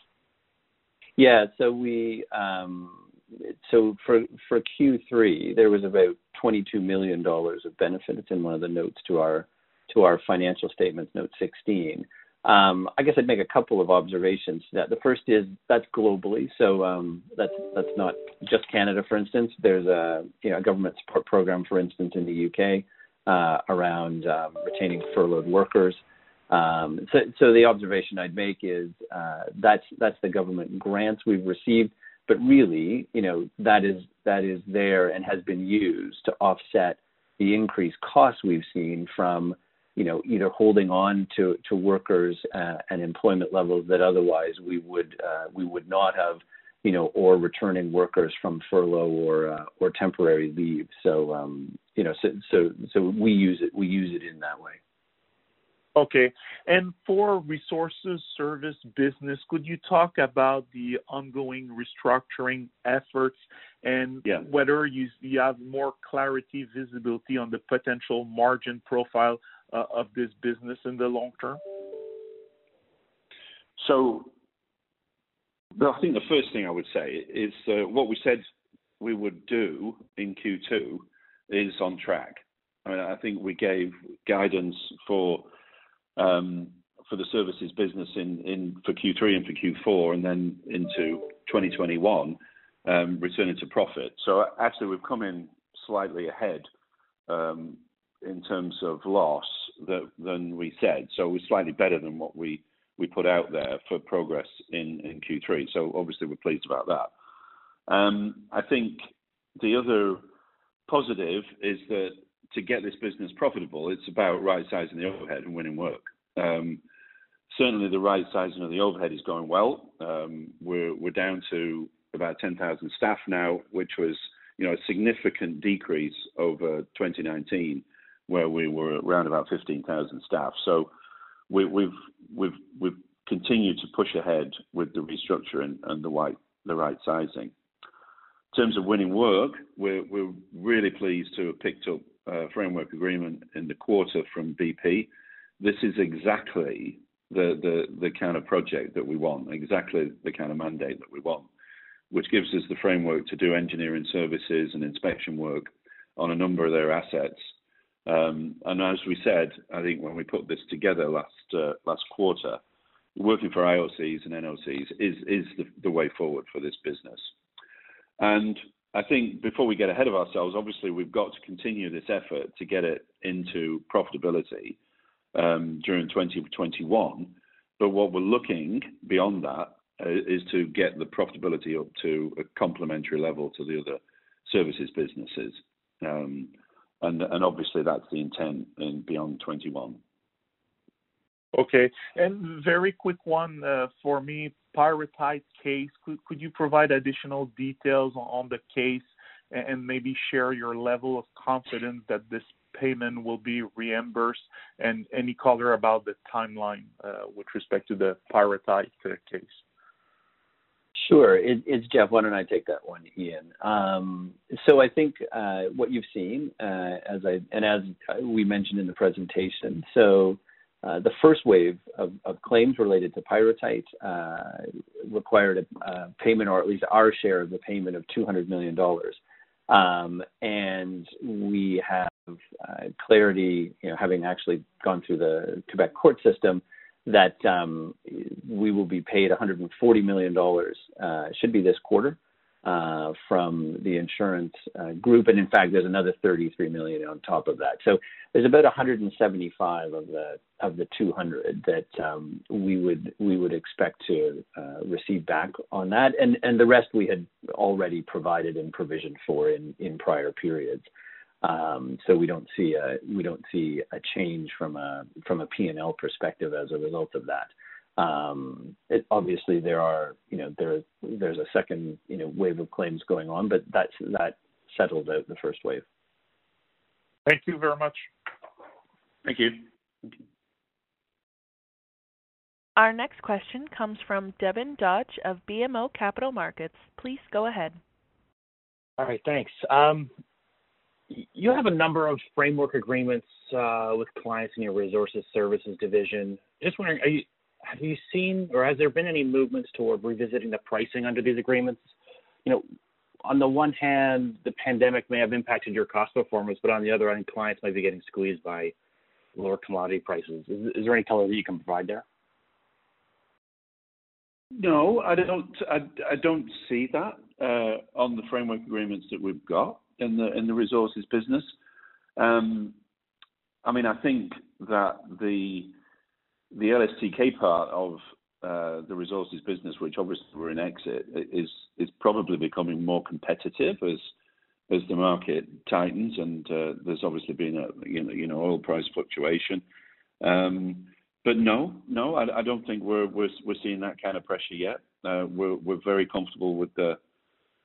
Yeah. So we um, so for for Q3 there was about 22 million dollars of benefit. It's in one of the notes to our to our financial statements, note 16. Um, I guess I'd make a couple of observations to that. The first is that's globally, so um, that's that's not just Canada. For instance, there's a you know government support program, for instance, in the UK uh, around um, retaining furloughed workers. So, so the observation I'd make is uh, that's that's the government grants we've received, but really, you know, that is that is there and has been used to offset the increased costs we've seen from you know, either holding on to to workers uh, and employment levels that otherwise we would uh, we would not have, you know, or returning workers from furlough or uh, or temporary leave. So um, you know, so so so we use it we use it in that way. Okay. And for resources service business, could you talk about the ongoing restructuring efforts and yeah. whether you, you have more clarity, visibility on the potential margin profile uh, of this business in the long term? So, I think the first thing I would say is uh, what we said we would do in Q2 is on track. I mean, I think we gave guidance for for the services business in, for Q3 and for Q4, and then into 2021, um, returning to profit. So actually, we've come in slightly ahead um, in terms of loss than we said. So we're slightly better than what we, put out there for progress in, in Q3. So obviously we're pleased about that. Um, I think the other positive is that to get this business profitable, it's about right sizing the overhead and winning work. Um, certainly, the right sizing of the overhead is going well. Um, we're we're down to about 10,000 staff now, which was you know a significant decrease over 2019 where we were around about 15,000 staff. So we, we've we've we've continued to push ahead with the restructuring and the right the right sizing. In terms of winning work, we're we're really pleased to have picked up framework agreement in the quarter from BP. This is exactly the, the, the kind of project that we want, exactly the kind of mandate that we want, which gives us the framework to do engineering services and inspection work on a number of their assets um, and as we said, I think when we put this together last uh, last quarter, working for IOCs and NOCs is is the, the way forward for this business. And I think before we get ahead of ourselves, obviously we've got to continue this effort to get it into profitability um, during 2021. But what we're looking beyond that uh, to get the profitability up to a complementary level to the other services businesses. Um, and and obviously that's the intent in beyond 21. Okay. And very quick one uh, for me, Pyrrhotite case. Could you provide additional details on the case and maybe share your level of confidence that this payment will be reimbursed and any color about the timeline uh, with respect to the Pyrrhotite uh, case? Sure. It, it's Jeff. Why don't I take that one, Ian? Um, so I think what you've seen, as I and as we mentioned in the presentation, so uh, the first wave of, of, claims related to pyrrhotite uh, required a, a, payment, or at least our share of the payment of $200 million. Um, and we have uh, clarity, you know, having actually gone through the Quebec court system, that um, we will be paid 140 million dollars. Uh, should be this quarter uh, from the insurance uh, group, and in fact, there's another 33 million on top of that. So there's about 175 of the of the 200 that um, we would we would expect to uh, receive back on that, and and the rest we had already provided and provisioned for in in prior periods. Um, so we don't see a we don't see a change from a from a P&L perspective as a result of that. Um, it, obviously, there are you know there there's a second you know wave of claims going on, but that's that settled out the first wave. Thank you very much. Thank you. Our next question comes from Devin Dodge of BMO Capital Markets. Please go ahead. All right, thanks. Um, you have a number of framework agreements uh, with clients in your resources services division. Just wondering, are you, have you seen or has there been any movements toward revisiting the pricing under these agreements? You know, on the one hand, the pandemic may have impacted your cost performance, but on the other, hand, clients might be getting squeezed by lower commodity prices. Is, is there any color that you can provide there? No, I don't. I, I don't see that uh, on the framework agreements that we've got in the in the resources business. Um, I mean, I think that the the LSTK part of uh, the resources business, which obviously we're in exit, is is probably becoming more competitive as as the market tightens, and uh, there's obviously been a you know you know oil price fluctuation. Um, but no, no, I, I, don't think we're we're we're seeing that kind of pressure yet. Uh, we're we're very comfortable with the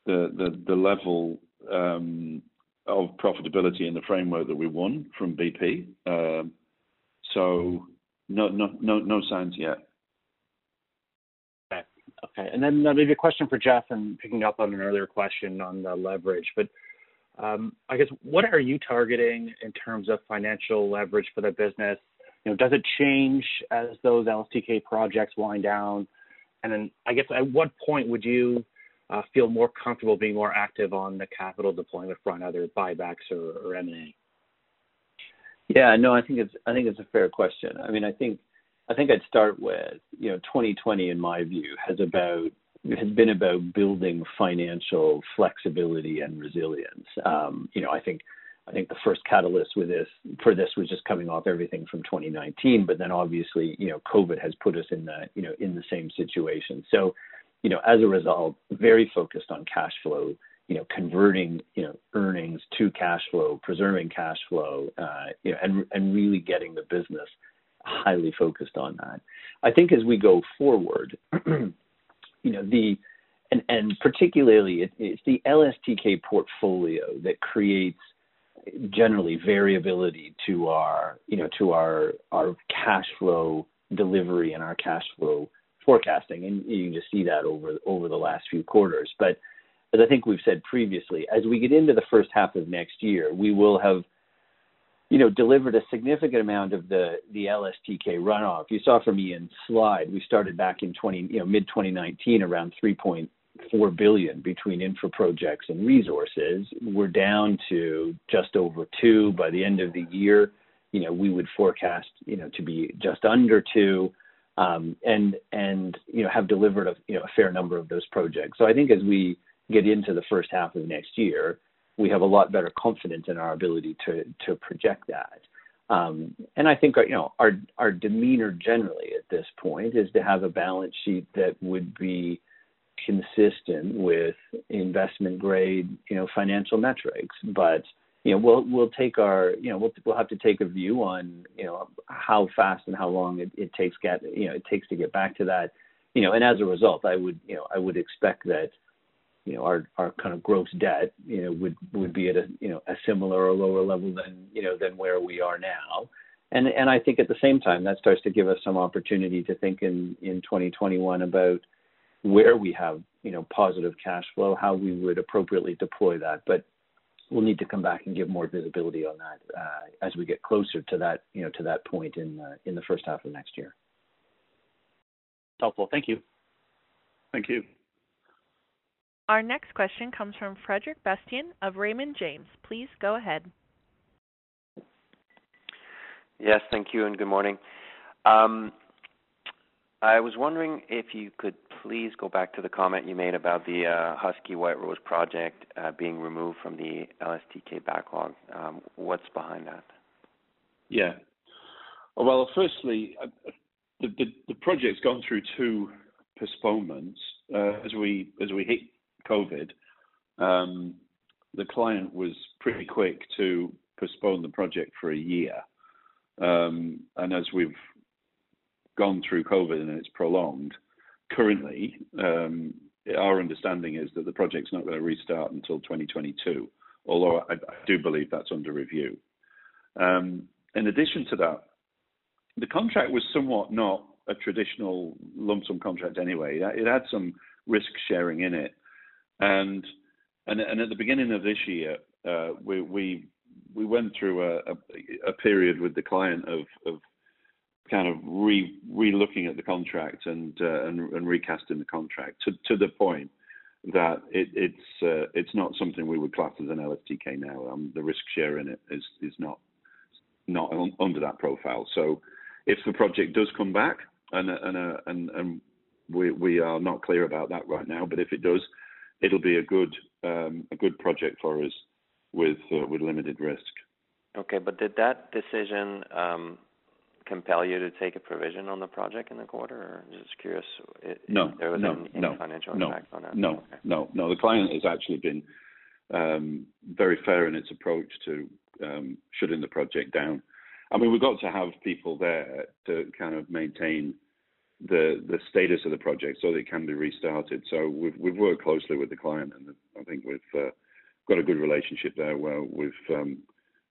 the the, the level um, of profitability in the framework that we won from BP. Um, so no no no no signs yet. Okay. Okay. And then uh, maybe a question for Jeff, and picking up on an earlier question on the leverage, but um, I guess what are you targeting in terms of financial leverage for the business? You know, does it change as those LSTK projects wind down? And then I guess at what point would you uh, feel more comfortable being more active on the capital deployment front, either buybacks or, or M&A? Yeah, no, I think it's I think it's a fair question. I mean, I think I think I'd start with you know 2020 in my view has about has been about building financial flexibility and resilience. Um, you know, I think I think the first catalyst with this for this was just coming off everything from 2019, but then obviously, you know, COVID has put us in the, you know, in the same situation. So, you know, as a result, very focused on cash flow, you know, converting, you know, earnings to cash flow, preserving cash flow, uh, you know, and and really getting the business highly focused on that. I think as we go forward, you know, the and and particularly it, it's the LSTK portfolio that creates generally variability to our, you know, to our our cash flow delivery and our cash flow forecasting, and you can just see that over over the last few quarters. But as I think we've said previously, as we get into the first half of next year, we will have, you know, delivered a significant amount of the LSTK runoff. You saw from Ian's slide, we started back in 20, you know, mid 2019 around 3.8 four billion between infra projects and resources. We're down to just over two by the end of the year. You know, we would forecast, you know, to be just under two, um, and and you know have delivered a you know a fair number of those projects. So I think as we get into the first half of next year, we have a lot better confidence in our ability to to project that. Um, and I think you know our our demeanor generally at this point is to have a balance sheet that would be consistent with investment grade, you know, financial metrics. But you know, we'll we'll take our, you know, we'll we'll have to take a view on, you know, how fast and how long it, it takes get, you know, it takes to get back to that, you know, and as a result, I would, you know, I would expect that, you know, our our kind of gross debt, you know, would would be at a, you know, a similar or lower level than, you know, than where we are now. And and I think at the same time that starts to give us some opportunity to think in in 2021 about where we have, you know, positive cash flow, how we would appropriately deploy that. But we'll need to come back and give more visibility on that uh, as we get closer to that, you know, to that point in uh, in the first half of next year. Helpful. Thank you. Thank you. Our next question comes from Frederic Bastien of Raymond James. Please go ahead. Yes, thank you, and good morning. Um, I was wondering if you could please go back to the comment you made about the uh, Husky White Rose project uh, being removed from the LSTK backlog. Um, what's behind that? Yeah. Well, firstly, uh, the, the, the project's gone through two postponements uh, as we as we hit COVID. Um, the client was pretty quick to postpone the project for a year, um, and as we've gone through COVID and it's prolonged, currently um, our understanding is that the project's not going to restart until 2022. Although I, I do believe that's under review. Um, in addition to that, the contract was somewhat not a traditional lump sum contract anyway. It had some risk sharing in it, and and, and at the beginning of this year, uh, we, we we went through a, a, a, period with the client of, of kind of re re-looking at the contract and, uh, and, and recasting the contract to to the point that it, it's uh, it's not something we would class as an LSTK now. Um, the risk share in it is is not not under that profile. So if the project does come back, and and uh, and, and we we are not clear about that right now, but if it does, it'll be a good um, a good project for us with uh, with limited risk. Okay, but did that decision um, compel you to take a provision on the project in the quarter? Or just curious, no, there was no, any, financial no, impact on that? No, okay. no, no. The client has actually been um, very fair in its approach to um, shutting the project down. I mean, we've got to have people there to kind of maintain the the status of the project so that it can be restarted. So we've we've worked closely with the client, and I think we've uh, got a good relationship there where we've um,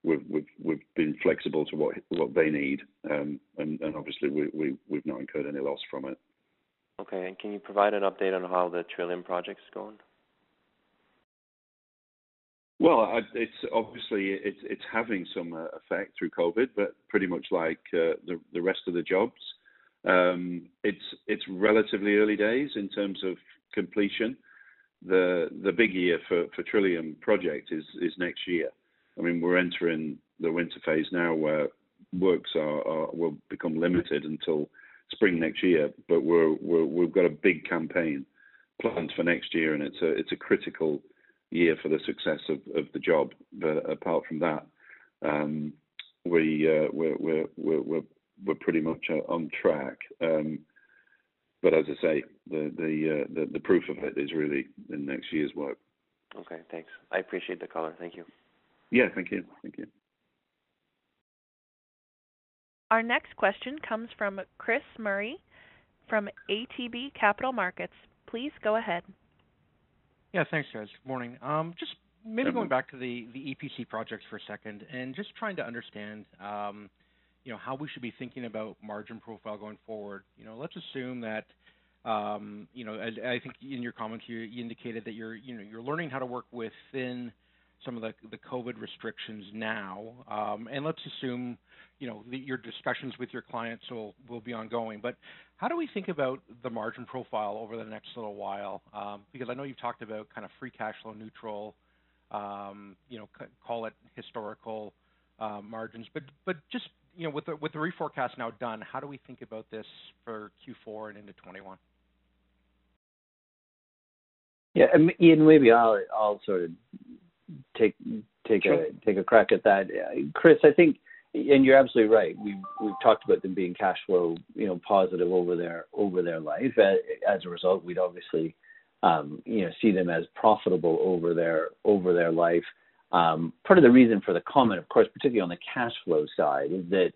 we've we've we've been flexible to what what they need, um, and and obviously we we we've not incurred any loss from it. Okay, and can you provide an update on how the Trillium project is going? Well, I, it's obviously it's it's having some uh, effect through COVID, but pretty much like uh, the the rest of the jobs, it's it's relatively early days in terms of completion. The big year for Trillium project is next year. I mean, we're entering the winter phase now where works will become limited until spring next year. But we've got a big campaign planned for next year, and it's a critical year for the success of, the job. But apart from that, um, uh, we're, we're we're we're pretty much uh, on track. Um, but as I say, the the, uh, the the proof of it is really in next year's work. Okay, thanks. I appreciate the color. Thank you. Yeah, thank you. Thank you. Our next question comes from Chris Murray from ATB Capital Markets. Please go ahead. Yeah, thanks, guys. Good morning. Um, just maybe going back to the the EPC projects for a second, and just trying to understand, um, you know, how we should be thinking about margin profile going forward. You know, let's assume that, um, you know, I, I think in your comments you, you indicated that you're, you know, you're learning how to work within some of the the COVID restrictions now. Um, and let's assume, you know, the, your discussions with your clients will will be ongoing. But how do we think about the margin profile over the next little while? Um, because I know you've talked about kind of free cash flow neutral, um, you know, call it historical uh, margins. But but just you know, with the with the reforecast now done, how do we think about this for Q4 and into 21? Yeah, Ian, maybe I'll I'll sort of take take sure. a take a crack at that. Chris, I think, and you're absolutely right. We've we've talked about them being cash flow, you know, positive over their over their life. As a result, we'd obviously, um, you know, see them as profitable over their over their life. Um, part of the reason for the comment, of course, particularly on the cash flow side, is that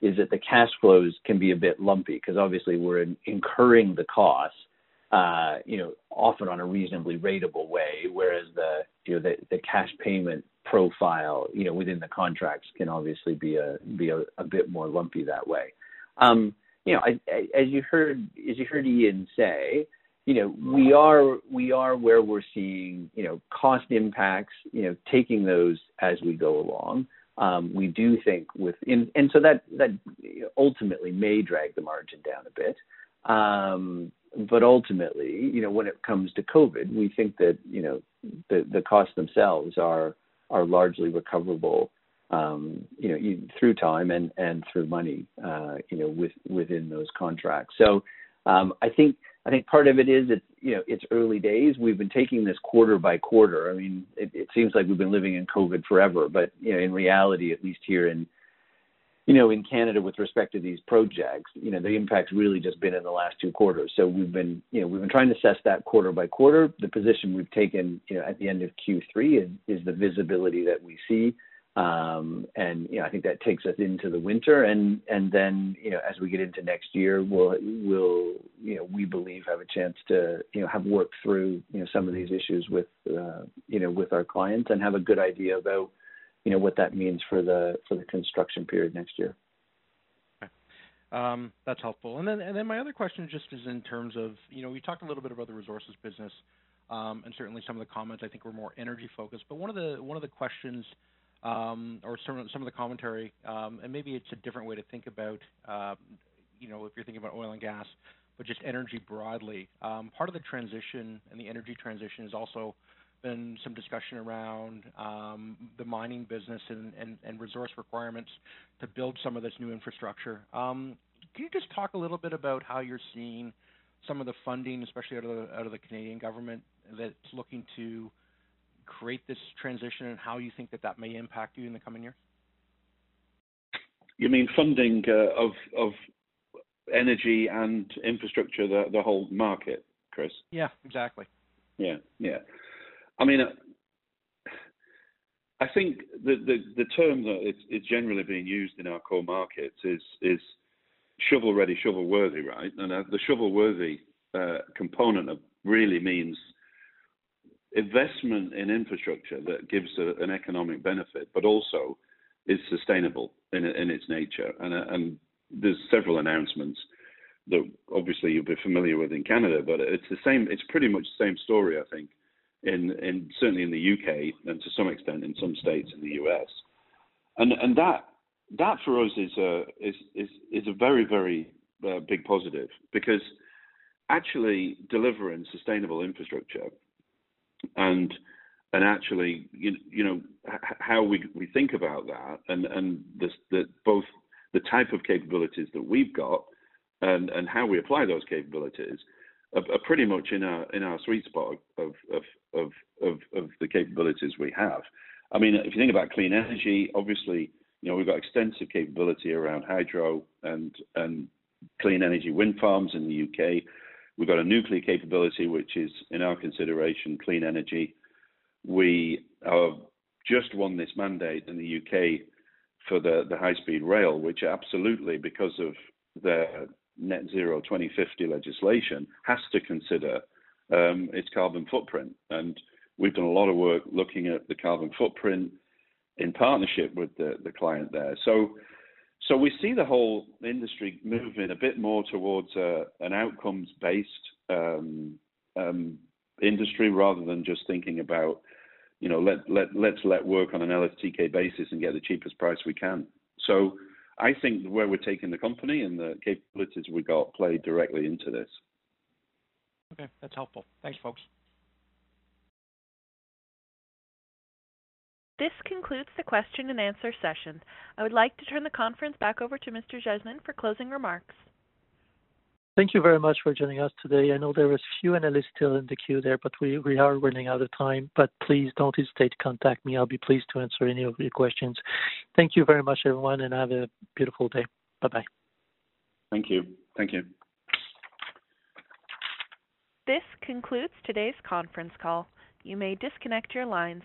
is that the cash flows can be a bit lumpy because obviously we're in, incurring the costs uh, you know, often on a reasonably ratable way, whereas the, you know, the, the cash payment profile, you know, within the contracts can obviously be a be a, a bit more lumpy that way. Um, you know, I, I, as you heard as you heard Ian say, you know, we are we are where we're seeing, you know, cost impacts, you know, taking those as we go along. Um, we do think with and so that that ultimately may drag the margin down a bit. Um, but ultimately, you know, when it comes to COVID, we think that you know the the costs themselves are are largely recoverable um, you know, through time and and through money, uh, you know, with within those contracts. So um, I think I think part of it is it's you know it's early days. We've been taking this quarter by quarter. I mean, it, it seems like we've been living in COVID forever, but you know, in reality, at least here in you know, in Canada with respect to these projects, you know, the impact's really just been in the last two quarters. So we've been, you know, we've been trying to assess that quarter by quarter. The position we've taken, you know, at the end of Q3 is, is the visibility that we see. Um, and you know, I think that takes us into the winter, and and then you know, as we get into next year, we'll we'll you know, we believe have a chance to you know have worked through you know some of these issues with uh, you know with our clients and have a good idea about you know what that means for the for the construction period next year. Um, that's helpful. And then and then my other question just is in terms of you know we talked a little bit about the resources business, um, and certainly some of the comments I think were more energy focused. But one of the one of the questions um, or some some of the commentary, um, and maybe it's a different way to think about um, you know if you're thinking about oil and gas, but just energy broadly. Um, part of the transition and the energy transition has also been some discussion around um, the mining business and, and, and, resource requirements to build some of this new infrastructure. Can you just talk a little bit about how you're seeing some of the funding, especially out of the, out of the Canadian government, that's looking to create this transition, and how you think that that may impact you in the coming years? You mean funding uh, of of energy and infrastructure, the the whole market, Chris? Yeah, exactly. Yeah, yeah. I mean, uh, I think the, the, the term that is, is, generally being used in our core markets is is shovel ready, shovel worthy, right? And uh, the shovel worthy uh, component of really means investment in infrastructure that gives a, an economic benefit, but also is sustainable in, in its nature. And, and there's several announcements that obviously you'll be familiar with in Canada, but it's the same. It's pretty much the same story, I think, in, in certainly in the UK and to some extent in some states in the US, and and that that for us is a is is, is a very very uh, big positive because actually delivering sustainable infrastructure and and actually you, you know how we we think about that and and the, the both the type of capabilities that we've got and and how we apply those capabilities are, are pretty much in our in our sweet spot of of, of of of the capabilities we have. I mean, if you think about clean energy, obviously, you know, we've got extensive capability around hydro and and clean energy wind farms in the UK. We've got a nuclear capability, which is in our consideration clean energy. We have just won this mandate in the UK for the, the high speed rail, which absolutely, because of the net zero 2050 legislation has to consider um, its carbon footprint. And we've done a lot of work looking at the carbon footprint in partnership with the, the client there. So, so we see the whole industry moving a bit more towards uh, an outcomes-based um, um, industry rather than just thinking about, you know, let let let's let work on an LSTK basis and get the cheapest price we can. So I think where we're taking the company and the capabilities we got play directly into this. Okay, that's helpful. Thanks, folks. This concludes the question and answer session. I would like to turn the conference back over to Mr. Jasmin for closing remarks. Thank you very much for joining us today. I know there is few analysts still in the queue there, but we, we are running out of time. But please don't hesitate to contact me. I'll be pleased to answer any of your questions. Thank you very much, everyone, and have a beautiful day. Bye bye. Thank you. Thank you. This concludes today's conference call. You may disconnect your lines.